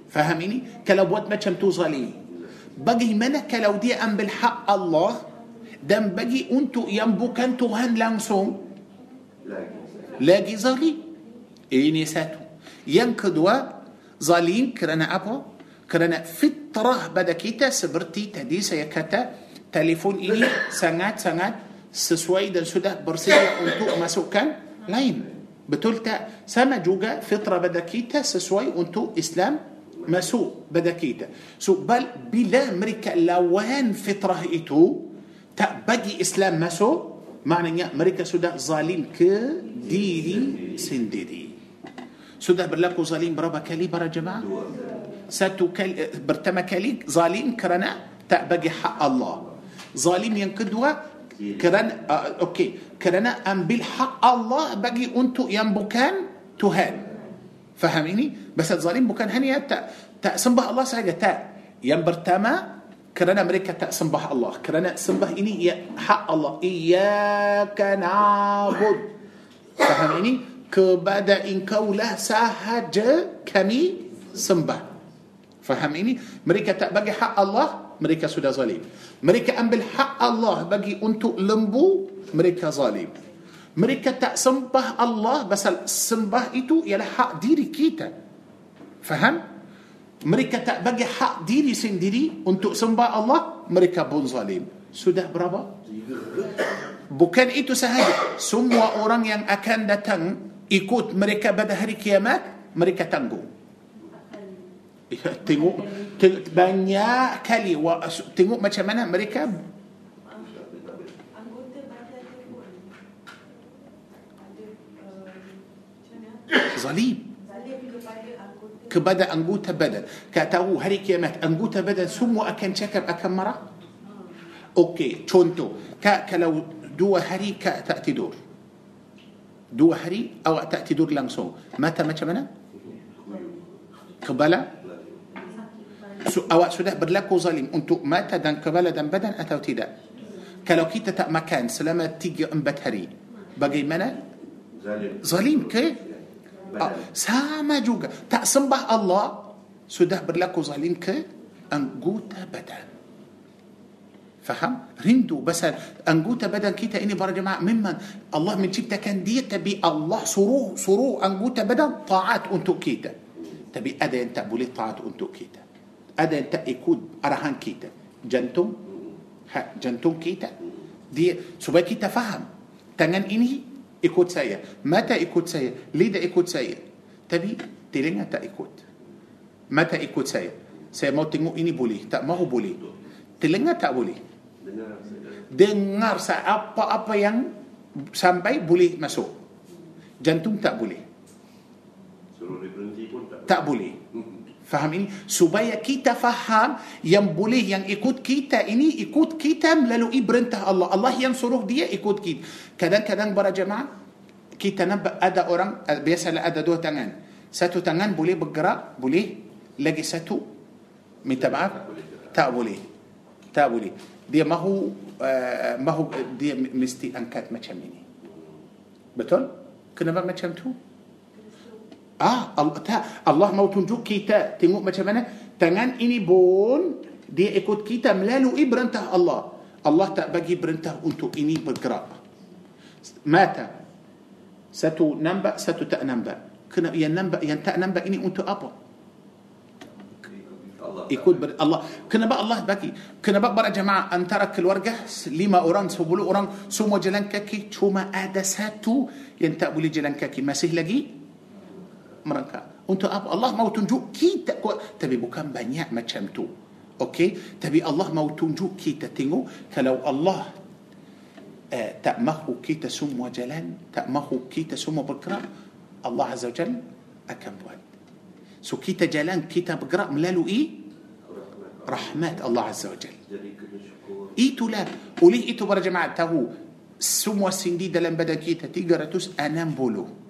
فهم إني كلو بوات ما شم توصلي. بقي منا كلو دي أم بالحق الله. دم بقي أن تو ينبو كان توهان لانسون. لا جيزالي إني ساتو. ينكدوا ظالين كرنا أبو. كرنا فطرة بدكيتا سبرتي تدي يكتا. تليفون إلي. سنات سنات sesuai dan sudah bersedia untuk masukkan lain. Betul tak? Sama juga fitrah pada kita sesuai untuk Islam masuk pada kita. So, bal, bila mereka lawan fitrah itu, tak bagi Islam masuk, maknanya mereka sudah zalim ke diri sendiri. Sudah berlaku zalim berapa kali para jemaah? Satu kali, eh, pertama kali zalim kerana tak bagi hak Allah. Zalim yang kedua kerana uh, okey, kerana ambil hak Allah bagi untuk yang bukan Tuhan. Faham ini? Pasal zalim bukan hanya tak tak sembah Allah saja tak. Yang pertama kerana mereka tak sembah Allah. Kerana sembah ini ya hak Allah. Iyyaka na'bud. Faham ini? Kepada engkau lah sahaja kami sembah. Faham ini? Mereka tak bagi hak Allah, mereka sudah zalim. Mereka ambil hak Allah bagi untuk lembu, mereka zalim. Mereka tak sembah Allah, pasal sembah itu ialah hak diri kita. Faham? Mereka tak bagi hak diri sendiri untuk sembah Allah, mereka pun zalim. Sudah berapa? Bukan itu sahaja. Semua orang yang akan datang ikut mereka pada hari kiamat, mereka tanggung. tengok te, banyak kali wa, tengok macam mana mereka zalim kepada anggota badan. Kau tahu hari kiamat anggota badan semua akan cakap akan marah. ok contoh. Kak kalau dua hari kak tak tidur. Dua hari awak tak tidur langsung. Mata macam mana? Kepala So, awak sudah berlaku zalim untuk mata dan kepala dan badan atau tidak? Kalau kita tak makan selama tiga empat hari, bagaimana? Zalim. Zalim ke? Ah, sama juga. Tak sembah Allah, sudah berlaku zalim ke anggota badan. Faham? Rindu pasal anggota badan kita ini para jemaah memang Allah menciptakan dia tapi Allah suruh suruh anggota badan taat untuk kita. Tapi ada yang tak boleh taat untuk kita. Ada yang tak ikut arahan kita. Jantung, ha, jantung kita. Dia supaya kita faham. Tangan ini ikut saya, mata ikut saya, lidah ikut saya. Tapi telinga tak ikut. Mata ikut saya. Saya mau tengok ini boleh, tak mau boleh. Telinga tak boleh. Dengar saja. Dengar sa- apa-apa yang sampai boleh masuk. Jantung tak boleh. Suruh dia berhenti pun tak. Tak boleh. Faham ini? Supaya kita faham yang boleh yang ikut kita ini ikut kita melalui perintah Allah. Allah yang suruh dia ikut kita. Kadang-kadang para jemaah kita nampak ada orang eh, biasalah ada dua tangan. Satu tangan boleh bergerak, boleh. Lagi satu minta maaf tak boleh. Tak boleh. Dia mahu uh, mahu dia mesti angkat macam ini. Betul? Kenapa macam tu? Ah, Allah, tak. Allah mau tunjuk kita. Tengok macam mana. Tangan ini pun dia ikut kita melalui perintah Allah. Allah tak bagi perintah untuk ini bergerak. Mata. Satu nampak, satu tak nampak. Kena yang nampak, yang tak nampak ini untuk apa? Ikut ber Allah. Kenapa Allah bagi? Kenapa para jemaah antara keluarga lima orang, sepuluh orang semua jalan kaki cuma ada satu yang tak boleh jalan kaki masih lagi merangkak. Untuk apa? Allah mau tunjuk kita kuat. Tapi bukan banyak macam tu. Okey? Tapi Allah mau tunjuk kita. Tengok kalau Allah uh, tak mahu kita semua jalan, tak mahu kita semua bergerak, Allah Azza wa Jal akan buat. So kita jalan, kita bergerak melalui rahmat Allah Azza wa Jal. Jadi kena syukur. Itulah. Oleh itu para jemaah tahu semua sendi dalam badan kita 360.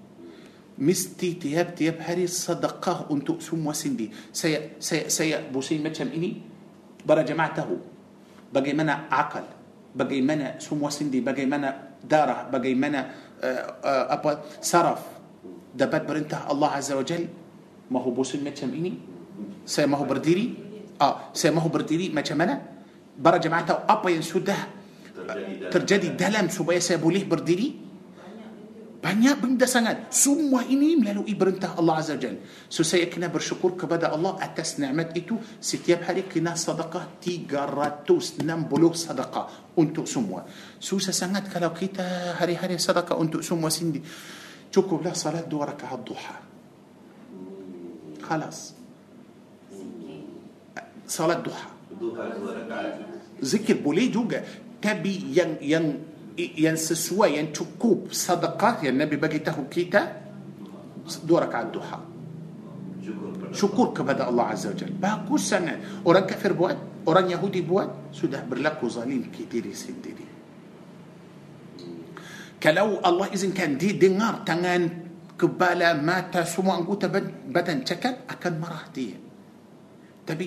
Mesti tiap-tiap hari sedekah untuk semua sendi si si si pusing macam ini? Para jemaah bagaimana akal. Bagaimana semua sendi bagaimana darah. Bagaimana ah, ah, apa saraf. Dapat perintah Allah عز وجل. ما هو بوسين متشم إني؟ سي ما هو برديري؟ آه. سي ما هو برديري متشم أنا؟ برا جمعته أبا ينسو ده ترجدي دلم. سبايا سيبوليه برديري؟ Banyak benda sangat. Semua ini melalui perintah Allah Azza Jal. So, saya kena bersyukur kepada Allah atas ni'mat itu. Setiap hari kena sadaqah 360 sadaqah untuk semua. Susah sangat kalau kita hari-hari sadaqah untuk semua sendiri. Cukuplah salat dua rakaat duha. Khalas. Salat duha. Zikir boleh juga. Tapi yang yang yang sesuai yang cukup sedekah yang Nabi bagi tahu kita dua rakaat duha. Syukur pada syukur kepada Allah Azza wa Jalla. Bagus sangat. Orang kafir buat orang Yahudi buat sudah berlaku zalim ke diri sendiri. Kalau Allah izinkan dia dengar tangan kepala mata semua anggota bad- badan cakap akan marah dia. Tapi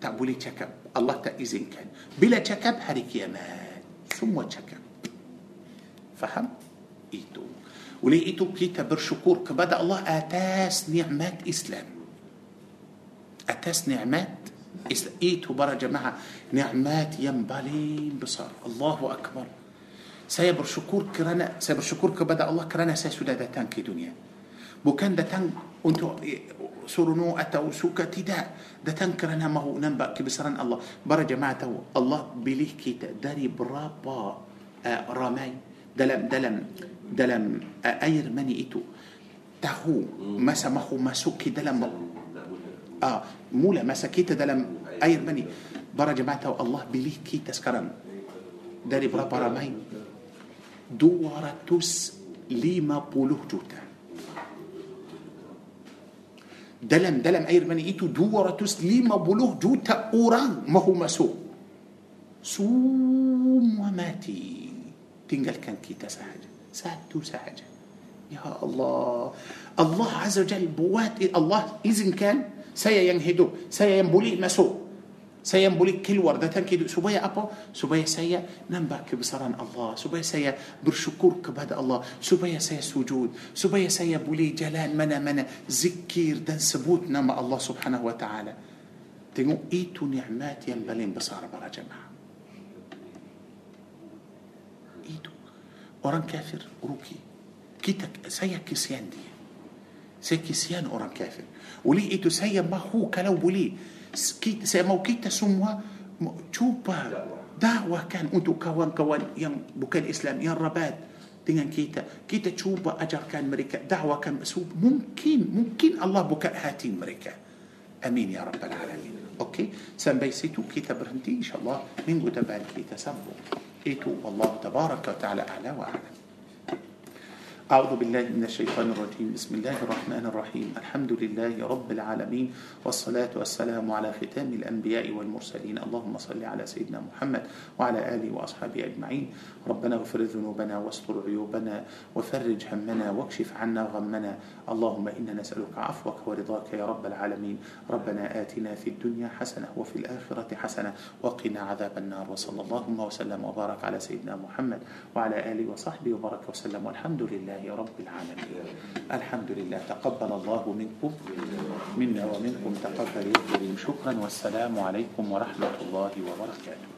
tak boleh cakap. Allah tak izinkan. Bila cakap hari kiamat ثم تشكا فهم؟ إيتو. ولي إيتو بيتا برشكور كبدأ الله أتاس نعمات إسلام. أتاس نعمات إسلام. إيتو جماعة نعمات ينبلين بصار. الله أكبر. سيبر شكور كرنا سيبر شكور كبدأ الله كرنا ساسودا داتان كي دنيا. بو كان داتان أنت سرنو أتو سوكا تدا دا تنكر أنا ما هو ننبأ كبسران الله. برا جماعة الله بليه كيتا داري برابا آه، رامي دلم دلم دلم آه، أير مني إتو. تهو ما سمحو ما سوكي دلم ah mula masa kita dalam air mani. Para jemaah Allah pilih kita sekarang dari berapa ramai dua ratus lima puluh juta. Dalam dalam air mani itu 250 juta orang mahu masuk semua mati tinggalkan kita sahaja satu sahaja ya Allah Allah Azza Jal buat Allah izinkan saya yang hidup saya yang boleh masuk saya boleh keluar terakhir supaya apa supaya saya nampak kebesaran Allah. Supaya saya bersyukur kepada Allah. Supaya saya sujud. Supaya saya boleh jalan mana-mana. Zikir dan sebut nama Allah سبحانه وتعالى. Tentu itu nikmat yang paling besar para jemaah. إيتو. أوران كافر روكي. كيتك سيا كسيان دي. سيا كسيان أوران كافر. ولي إيتو سيا ما هو كلو بوليه saya mau kita semua cuba dakwahkan untuk kawan-kawan yang bukan Islam yang rabat dengan kita kita cuba ajarkan mereka dakwahkan mungkin mungkin Allah buka hati mereka amin ya rabbal alamin okey sampai situ kita berhenti insyaallah minggu depan kita sambung itu Allah tabaraka wa taala ala wa alam أعوذ بالله من الشيطان الرجيم. بسم الله الرحمن الرحيم. الحمد لله رب العالمين والصلاة والسلام على ختام الأنبياء والمرسلين. اللهم صل على سيدنا محمد وعلى آله وأصحابه أجمعين. ربنا اغفر ذنوبنا واستر عيوبنا وفرج همنا واكشف عنا غمنا. اللهم إنا نسألك عفوك ورضاك يا رب العالمين. ربنا آتنا في الدنيا حسنة وفي الآخرة حسنة وقنا عذاب النار. وصلى اللهم وسلم وبارك على سيدنا محمد وعلى آله وصحبه وبارك وسلم. والحمد لله لله رب العالمين. الحمد لله. تقبل الله منكم منا ومنكم. تقبل شكرا والسلام عليكم ورحمة الله وبركاته.